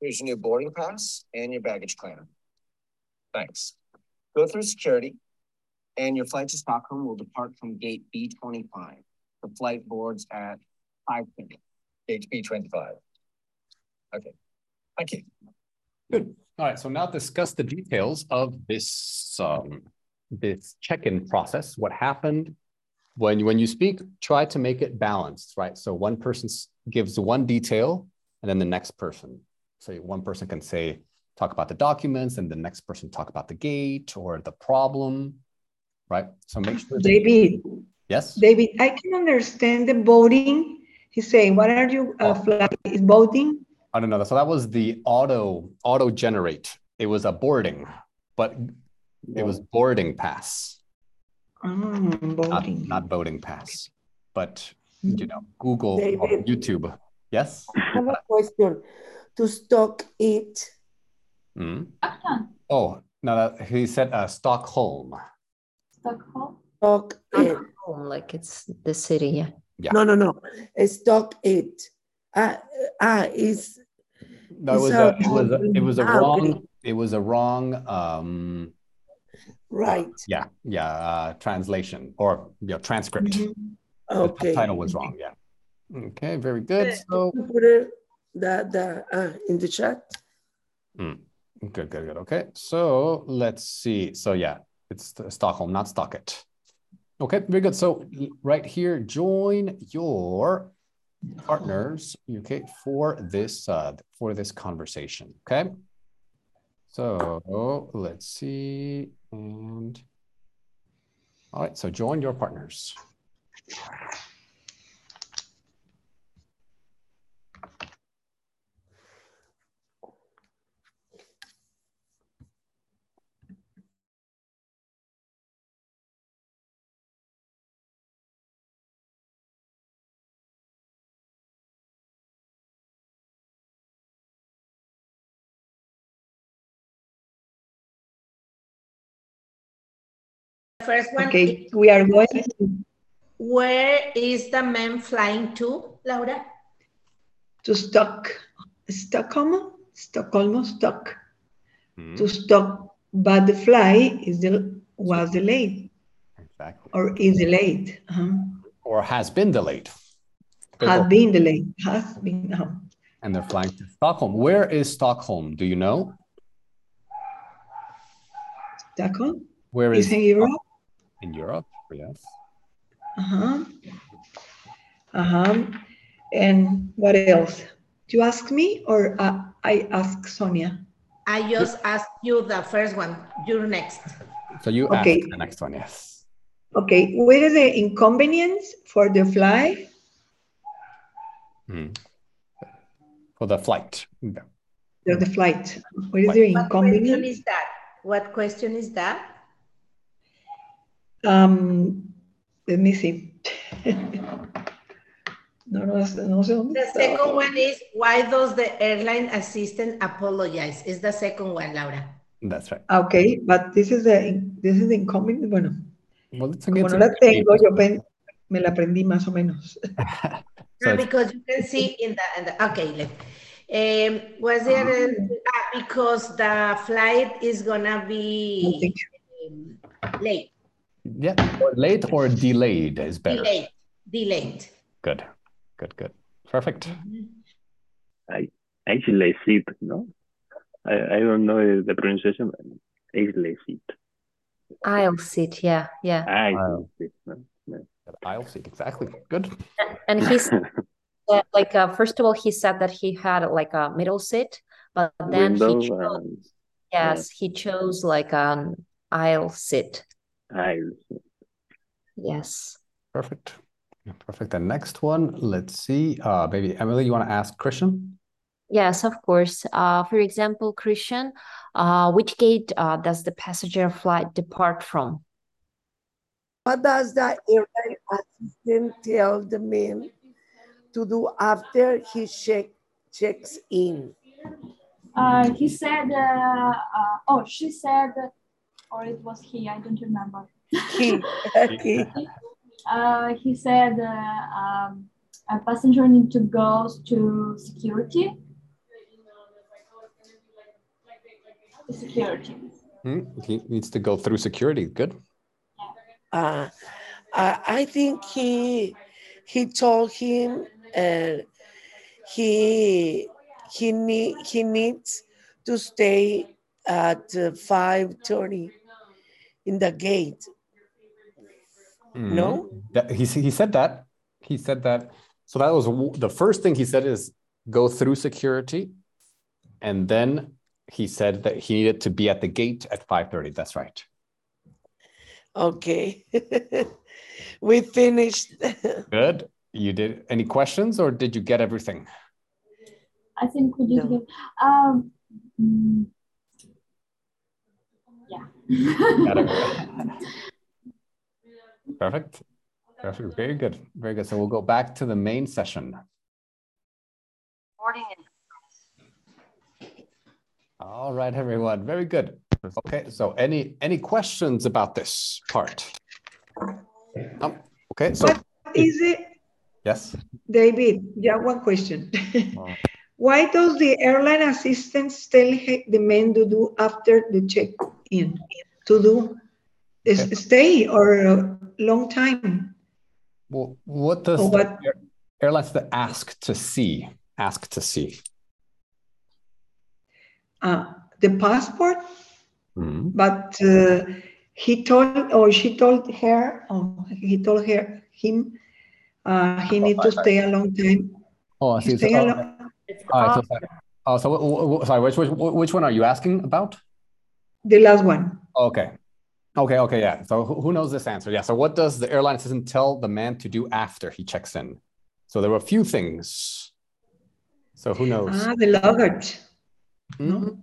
here's your new boarding pass and your baggage claim. Thanks. Go through security, and your flight to Stockholm will depart from gate B25. The flight boards at 5:30. Gate B25. Okay, thank you. Good. All right. So now discuss the details of this um, this check-in process. What happened when when you speak? Try to make it balanced, right? So one person gives one detail, and then the next person. So one person can say talk about the documents, and the next person talk about the gate or the problem, right? So make sure. that- David, yes. David, I can understand the voting. He's saying, what are you uh, flying? Is voting? I don't know. So that was the auto auto generate. It was a boarding, but it was boarding pass. Mm, not, voting. not voting pass, but you know, Google or David. YouTube. Yes. I have a question. To stock it, Mm. Oh no, that, he said uh, Stockholm. Stockholm. stock it. Home, like it's the city. Yeah. Yeah. No, no, no. Stock it. Ah, ah, is No, it was a a, it was a, it was a wrong it was a wrong um right. yeah yeah uh, translation or you know, transcript. Mhm. Okay. The title was wrong. Yeah. Okay. Very good. So You Put it the the uh, in the chat. Mm. Good, good, good. Okay, so let's see. So yeah, it's Stockholm, not Stockit. Okay, very good. So right here, join your partners, okay, for this uh for this conversation. Okay. So let's see. And all right, so join your partners. First one, Okay, we are going where is the man flying to, Laura? to Stock, Stockholm, Stockholm, Stock, Hmm, to Stock, but the flight is the was delayed Exactly. or is delayed. uh-huh. Or has been delayed. Has been delayed. Has been. uh-huh. and they're flying to Stockholm. Where is Stockholm? Do you know? Stockholm Where is is in Europe. In Europe? Yes. Uh-huh. Uh-huh. And what else? You ask me or uh, I ask Sonia? I just asked you the first one. You're next. So you Okay. ask the next one, yes. Okay, what is the inconvenience for the fly? Mhm. For the flight. Yeah. The, the flight. What is Flight. your What question inconvenience? is that? What question is that? Um, let me see. no, no, no sé The está. second one is why does the airline assistant apologize? Is the second one, Laura. That's right. Okay, but this is the this is the inconvenience. Bueno, Well, it's, como no la tengo, yo pen- me la aprendí más o menos. So Ah, because you can see in the, in the okay, let, um, was there, a- ah, because the flight is gonna be um, late, yeah, or late or delayed is better. delayed, delayed. Good, good, good. Perfect. I Aisley seat, no? I, I don't know the pronunciation. but Aisley seat. I'll sit. Yeah, yeah. Aisley seat. No? No. I'll see. Exactly. Good. And he's uh, like, uh, first of all, he said that he had like a middle seat, but then he chose, and yes, he chose like an aisle seat. Aisle. Yes. Perfect. Perfect. The next one, let's see. Uh, maybe Emily, you want to ask Christian? Yes, of course. Uh, for example, Christian, uh, which gate uh, does the passenger flight depart from? What does the airline assistant tell the man to do after he check, checks in? Uh, he said, uh, uh, oh, she said, or it was he, I don't remember. He, he, Uh, he said uh, um, a passenger need to go to security. Security. Hmm, He needs to go through security. Good. uh, I, I think he he told him uh, he he need he needs to stay at uh, five thirty in the gate. Mhm. No? That, he, he said that. He said that. So that was the first thing he said is go through security. And then he said that he needed to be at the gate at 5:30. That's right. Okay, we finished. Good. You did any questions or did you get everything? I think we did No. um, mm, yeah. Got it. Perfect. Perfect. Very good. Very good. So we'll go back to the main session. All right, everyone. Very good. Okay, so any any questions about this part? No? Okay, so What is it, yes. David? Yeah, one question. Oh. Why does the airline assistants tell the men to do after the check-in? To do Okay. stay or a long time? Well, what does the air- airlines that ask to see? Ask to see. Uh, the passport, Mhm. but uh, he told or she told her, or he told her him, uh, he need to stay a long time. Oh, I see. So, Stay a oh, long, It's all right, so, off- sorry. oh, so wh- wh- wh- sorry, which, which which one are you asking about? the last one. Okay. Okay, okay, yeah. So who who knows this answer? Yeah. So what does the airline assistant tell the man to do after he checks in? So there were a few things. So who knows? Ah, the luggage. Mhm.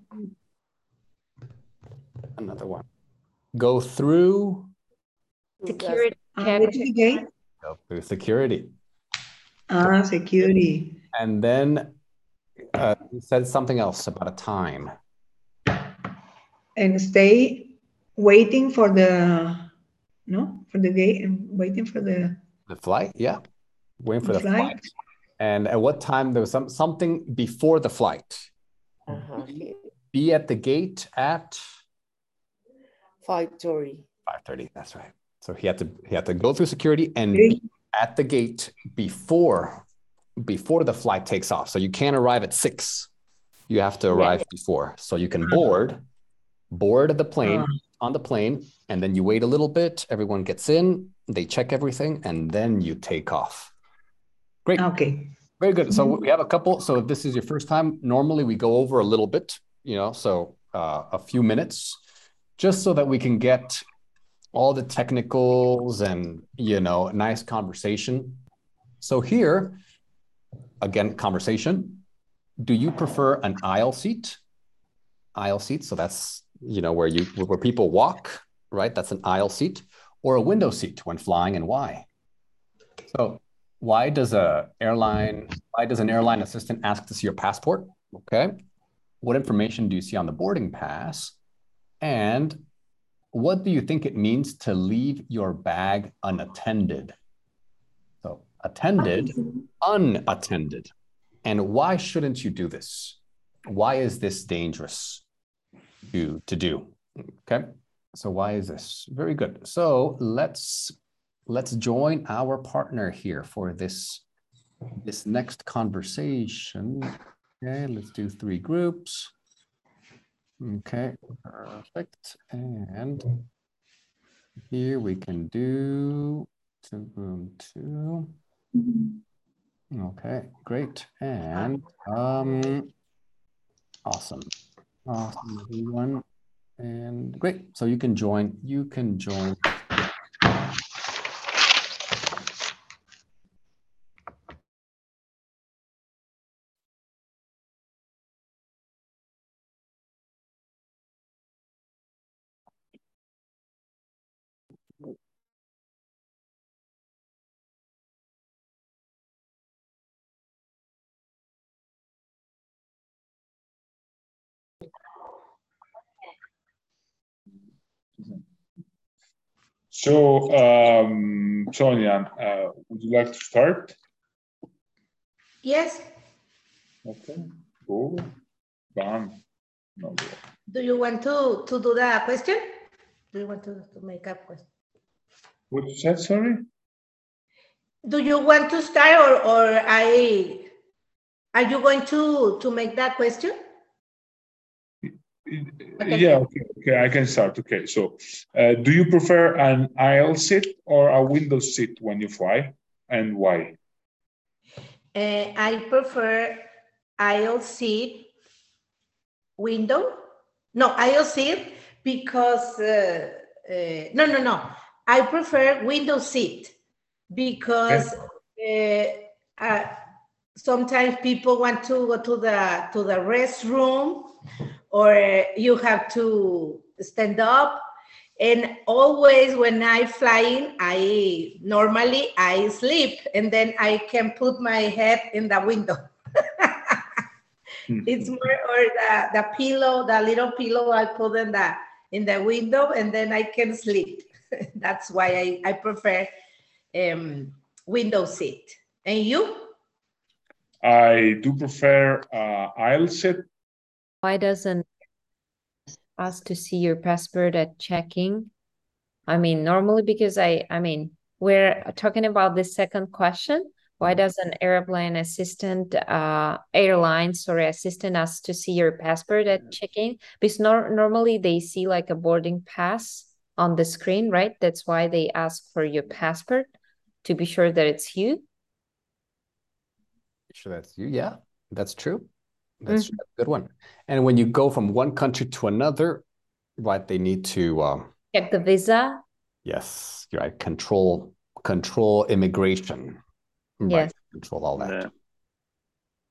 Another one. Go through security Ah, check. the gate? go through security. Ah, security. And then uh, he said something else about a time. And stay waiting for the, no, for the gate and waiting for the The flight, yeah. Waiting for the flight. flight. And at what time there was some something before the flight. Uh-huh. Be at the gate at Five thirty. 5:30. That's right. So he had to he had to go through security and be at the gate before before the flight takes off. So you can't arrive at six. You have to arrive before. So you can uh-huh. board, board the plane uh-huh. on the plane, and then you wait a little bit. Everyone gets in, they check everything, and then you take off. Great. Okay. Very good. So mm-hmm. we have a couple. So if this is your first time, normally we go over a little bit, you know, so uh, a few minutes, just so that we can get all the technicals and, you know, nice conversation. So here, again, conversation. Do you prefer an aisle seat? Aisle seat. So that's, you know, where you where people walk, right? That's an aisle seat or a window seat when flying and why? So why does a airline, why does an airline assistant ask to see your passport? Okay. What information do you see on the boarding pass? And what do you think it means to leave your bag unattended? Attended, unattended. And why shouldn't you do this? Why is this dangerous to, to do? Okay. So why is this? Very good. So let's let's join our partner here for this this next conversation. Okay, let's do three groups. Okay, perfect. And here we can do to room two. Okay, great. And um awesome. Awesome, everyone. And great. So you can join, you can join. So, um, Sonia, uh, would you like to start? Yes. Okay, go. Bam. No, go. Do you want to, to do the question? Do you want to, to make up question? What you said, sorry? Do you want to start or, or I, are you going to, to make that question? Yeah, okay, okay, I can start. Okay, so uh, do you prefer an aisle seat or a window seat when you fly, and why? Uh, I prefer aisle seat window. No, aisle seat because, uh, uh, no, no, no. I prefer window seat because uh, uh, sometimes people want to go to the to the restroom or you have to stand up. And always when i flying i normally i sleep and then i can put my head in the window. It's more or the, the pillow the little pillow i put in the in the window and then i can sleep. That's why i, I prefer um, window seat. And you? I do prefer uh, aisle seat Why doesn't ask to see your passport at checking? I mean, normally because I, I mean, we're talking about the second question. Why does an airplane assistant, uh, airline, sorry, assistant ask to see your passport at checking? Because nor normally they see like a boarding pass on the screen, right? That's why they ask for your passport to be sure that it's you. Sure, that's you. Yeah, that's true. That's a good one. And when you go from one country to another, right, they need to um, Check the visa. yes, you're right, control control immigration. Right, Yes. control all that.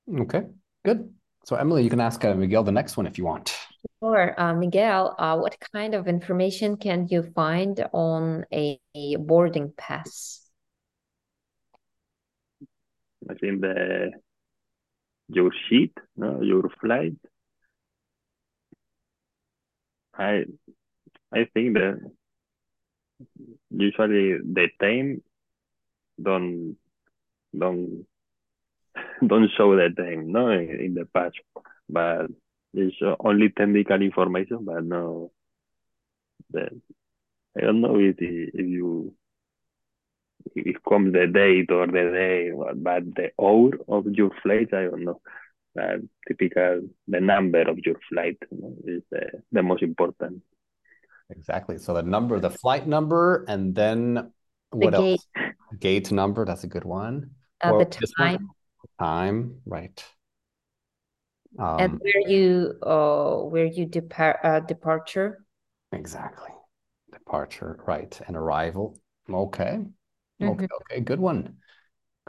Okay, good. So Emily, you can ask uh, Miguel the next one if you want. Or uh, Miguel, uh, what kind of information can you find on a, a boarding pass? I think the your sheet, no, your flight. I I think that usually the time don't don't don't show the time, no, in, in the patch, but it's only technical information, but no. The, I don't know if if you it comes the date or the day, but the hour of your flight, I don't know. Uh, typical, the number of your flight is the, the most important. Exactly. So the number, the flight number, and then what gate. else? Gate number, that's a good one. Uh, Or the time. Time, right. and Um, where you uh where you depart uh, departure. exactly. Departure, right, and arrival. Okay. Okay, okay, good one.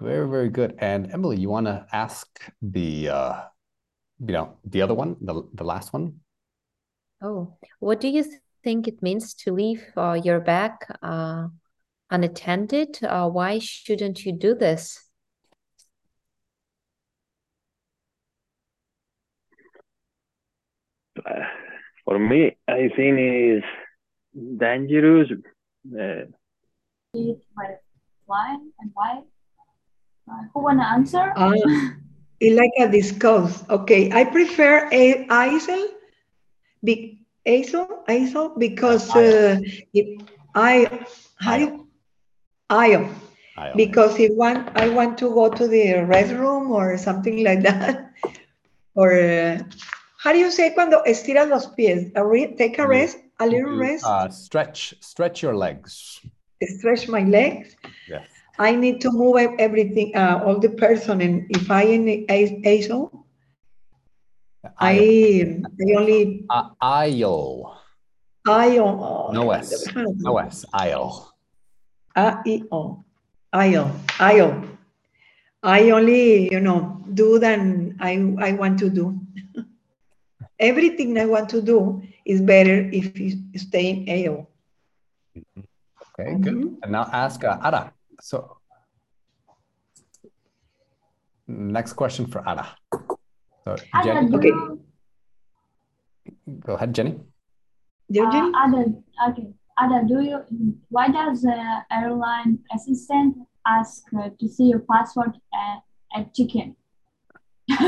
Very, very good. And Emily, you want to ask the, uh, you know, the other one, the the last one? Oh, what do you think it means to leave uh, your bag uh, unattended? Uh, why shouldn't you do this? For me, I think it's dangerous. Uh, Eat by flying and why? Uh, who wanna answer? Uh, it's like a discuss. Okay, I prefer a ISIL, be, ISIL, ISIL because uh, if I, how do you, IO. IO. Because if one, I want to go to the restroom or something like that, or uh, how do you say cuando estiras los pies? A re, take a rest, a little rest, Uh, stretch, stretch your legs. Stretch my legs. Yes. I need to move everything, uh, all the person, and if I in ISO, I, I only, Uh, aisle. Oh, No S. No S. Aisle. IO, IO. I only, you know, do than I, I want to do. Everything I want to do is better if you stay in AO. Okay, good. And now ask uh, Ada. So, next question for Ada. So, Ada, Jenny, do Okay. you, go ahead, Jenny. Jenny? uh, Ada, okay, Ada, do you, why does the airline assistant ask uh, to see your password at, at check-in?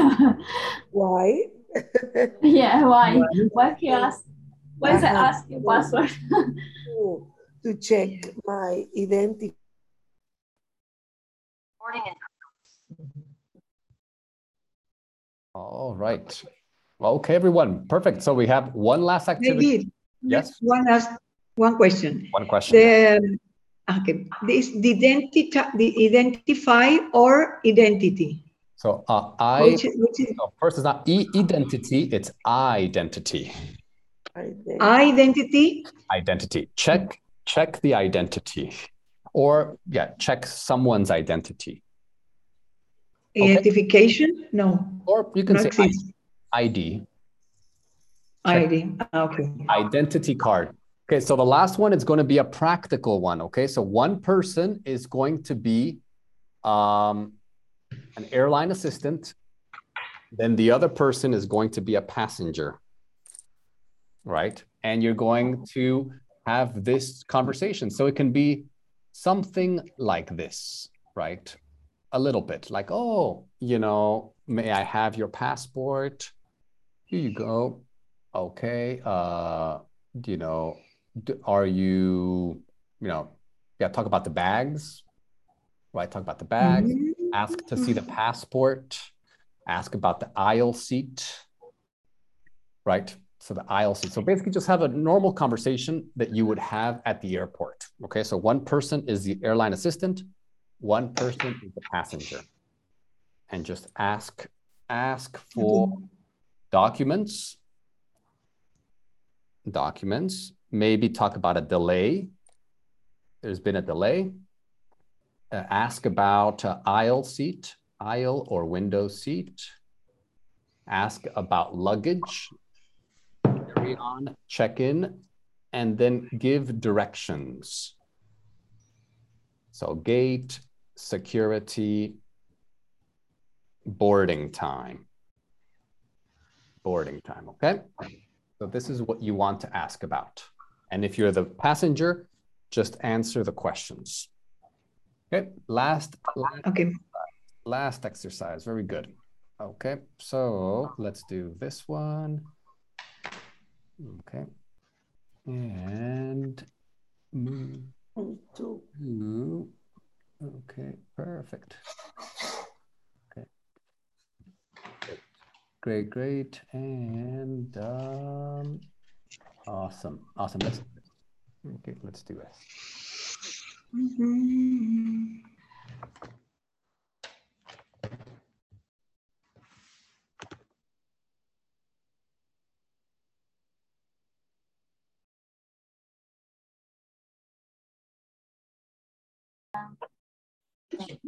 Why? Yeah, why? Why? Why he ask? Why is it ask your password? to, to check my identity. Boarding in All right. Okay, everyone. Perfect. So we have one last activity. Maybe Yes. one last, one question. One question. The, okay, this, the identity, the identify or identity? So uh, I Which, which is so first it's not e identity, it's identity. identity, Identity. Check check the identity. Or yeah, check someone's identity. Okay. identification? No, Or you can no say exist. ID. ID, okay. Identity card. Okay, so the last one is going to be a practical one. Okay, so one person is going to be um, an airline assistant, then the other person is going to be a passenger, right? And you're going to have this conversation. So it can be something like this, right? A little bit like, oh, you know, may I have your passport? Here you go. Okay. Uh, you know, are you, you know, yeah, talk about the bags, right? Talk about the bags, ask to see the passport, ask about the aisle seat, right? So the aisle seat. So basically just have a normal conversation that you would have at the airport. Okay. So one person is the airline assistant, one person is the passenger. And just ask, ask for documents, documents, maybe talk about a delay. There's been a delay. Uh, ask about uh, aisle seat, aisle or window seat. Ask about luggage, carry on, check in, and then give directions. So, gate, security, boarding time. Boarding time, okay? So, this is what you want to ask about. And if you're the passenger, just answer the questions. Okay, last, last, Okay. last exercise. Very good. Okay, so let's do this one. Okay. And move okay, perfect. Okay. Great, great. And um, awesome, awesome. Let's, okay, let's do this. Mhm.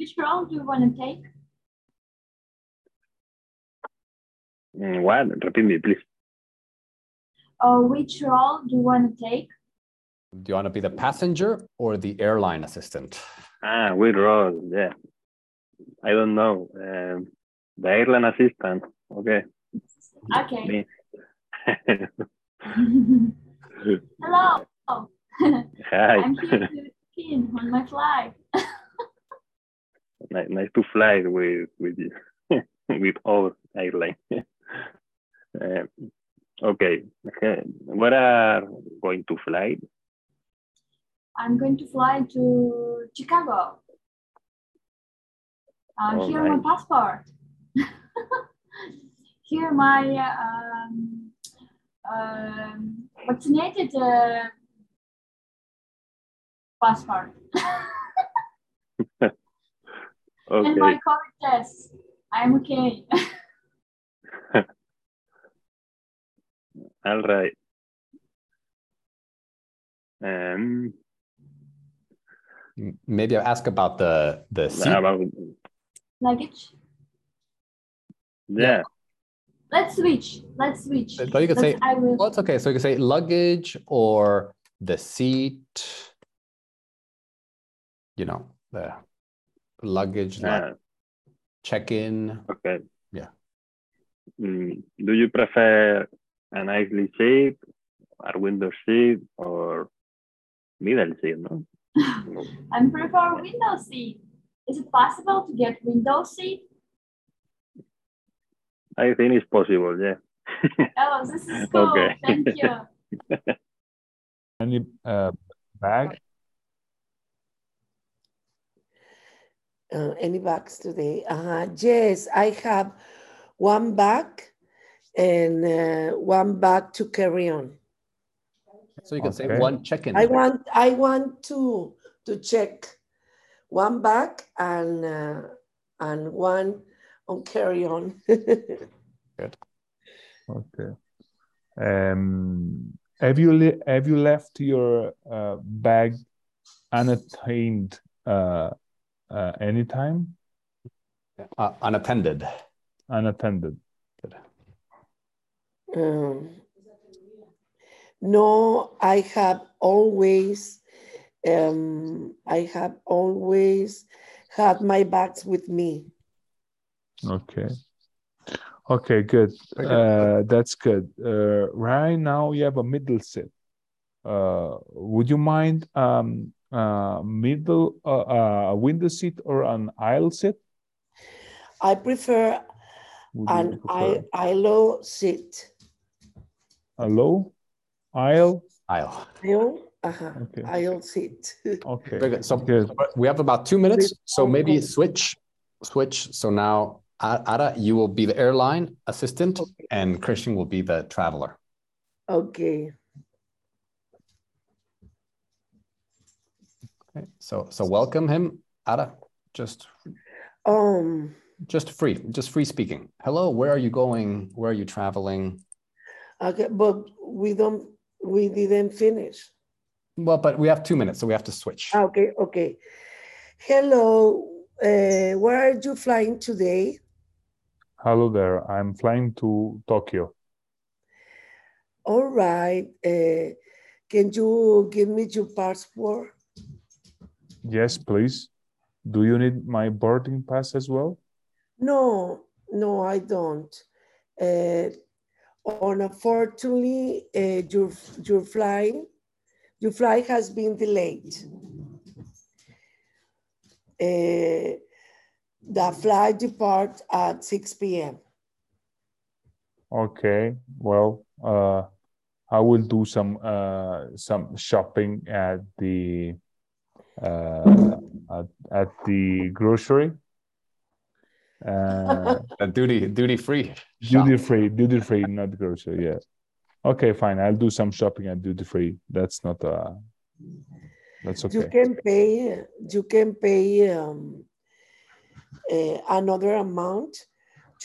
Which role do you want to take? Mm, What? Repeat me, please. Or which role do you want to take? Do you want to be the passenger or the airline assistant? Ah, we role. Yeah. I don't know. Um, the airline assistant. Okay. Okay. Me. Hello. Hi. I'm here to in on my flight. Nice, nice to fly with with you with all airline. um, okay. okay. Where are going to fly? I'm going to fly to Chicago. Uh, Oh, here nice. my passport. here my uh, um, um, vaccinated uh, passport and my Okay. COVID test. I'm okay. All right. Um, Maybe I'll ask about the the seat. about Luggage. yeah. Let's switch. Let's switch. So you could say, I will. well, it's okay. So you can say luggage or the seat. You know, the luggage, like check-in. okay. Yeah. Mm, do you prefer a nicely seat, a window seat, or middle seat? No. No. I prefer window seat. Is it possible to get window seat? I think it's possible. Yeah. Oh, this is cool. Okay. Thank you. Any uh, bag? Uh, any bags today? Uh, yes, I have one bag and uh, one bag to carry on. So you can say one check-in. I want I want to to check one bag and uh, and one on carry on. Okay. Um, have you le have you left your uh, bag unattained uh, uh, anytime? Uh, unattended. Unattended. Um, no, I have always, um, I have always had my bags with me. Okay. Okay, good. Good. Uh, that's good. Uh, right now you have a middle seat. Uh, would you mind um, uh, middle uh, uh, window seat or an aisle seat? I prefer Would you an prefer I, ILO seat. a low aisle? Aisle. Aisle, uh-huh, Okay. aisle seat. Okay. Very good. So Good. we have about two minutes. So maybe switch, switch. So now, A- Ara, you will be the airline assistant, and Christian will be the traveler. Okay. Okay. So so welcome him, Ada. Just Um, just free, just free speaking. Hello, where are you going? Where are you traveling? okay, but we don't, we didn't finish. Well, but we have two minutes, so we have to switch. Okay, okay. Hello, uh, where are you flying today? Hello there. I'm flying to Tokyo. All right. Uh, can you give me your passport? Yes, please. Do you need my boarding pass as well? No, no, I don't. Uh, unfortunately, uh, your your flying, your flight has been delayed. Uh, the flight depart at 6 p.m. Okay. Well, uh, I will do some uh, some shopping at the uh, at, at the grocery. Uh, duty duty free. duty free, duty free, not grocery. Yeah. Okay, fine. I'll do some shopping at duty free. That's not uh that's okay. You can pay. You can pay um, uh, another amount,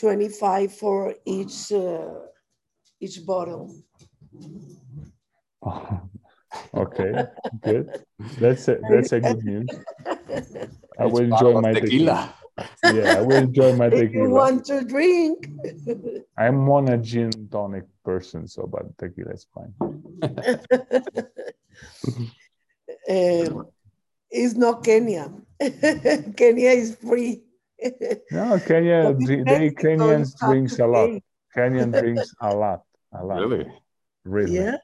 25 for each uh, each bottle. okay, good. That's a that's a good news. I will It's enjoy my tequila. tequila. Yeah, I will enjoy my If you want to drink. I'm more a gin tonic person, so but tequila is fine. um, it's not Kenya. Kenya is free. No, Kenya, But they Kenyans drinks a lot. pay. Kenyan drinks a lot, a lot. Really? Really? Yeah.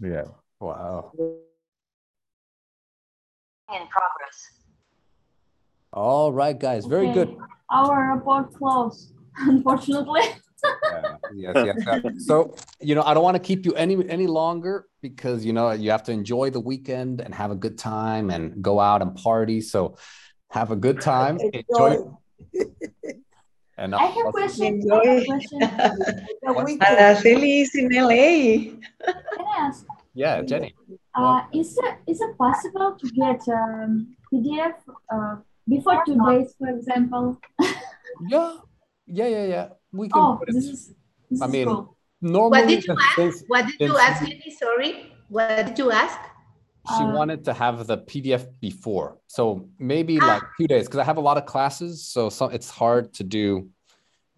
Yeah. Wow. In progress. All right, guys. Very good. Our report closed, unfortunately. yes, yes, yes. So, you know, I don't want to keep you any any longer because you know you have to enjoy the weekend and have a good time and go out and party. So, have a good time. Enjoy. And I have a I'll- question. I have a question. Araceli is in LA. Can I ask? Yeah, Jenny. Uh, is it is it possible to get um, PDF uh, before two days, for example? Yeah, yeah, yeah, yeah. We can. Oh, put it- this is this I is mean, cool. normally, What did you ask? What did you ask, Jenny? Sorry. What did you ask? she Uh, wanted to have the PDF before, so maybe Ah. like two days because I have a lot of classes, so some it's hard to do,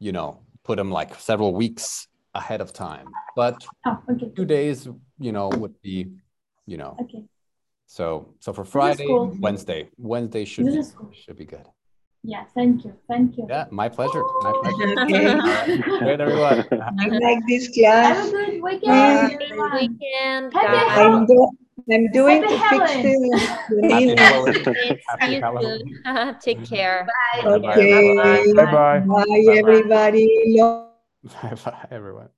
you know, put them like several weeks ahead of time. But Oh, okay. two days, you know, would be, you know, Okay. so so for Friday, cool. Wednesday, Wednesday should be cool. should be good. Yeah. Thank you. Thank you. Yeah, my pleasure. My pleasure. Okay. Good, everyone. I like this Have class. a good Bye. weekend, Good everyone. weekend, Happy guys. I'm, do- I'm doing Happy to fix the, the Happy. Halloween. Happy Halloween. Take care. Okay. Bye bye. Bye, everybody. Bye bye, everyone.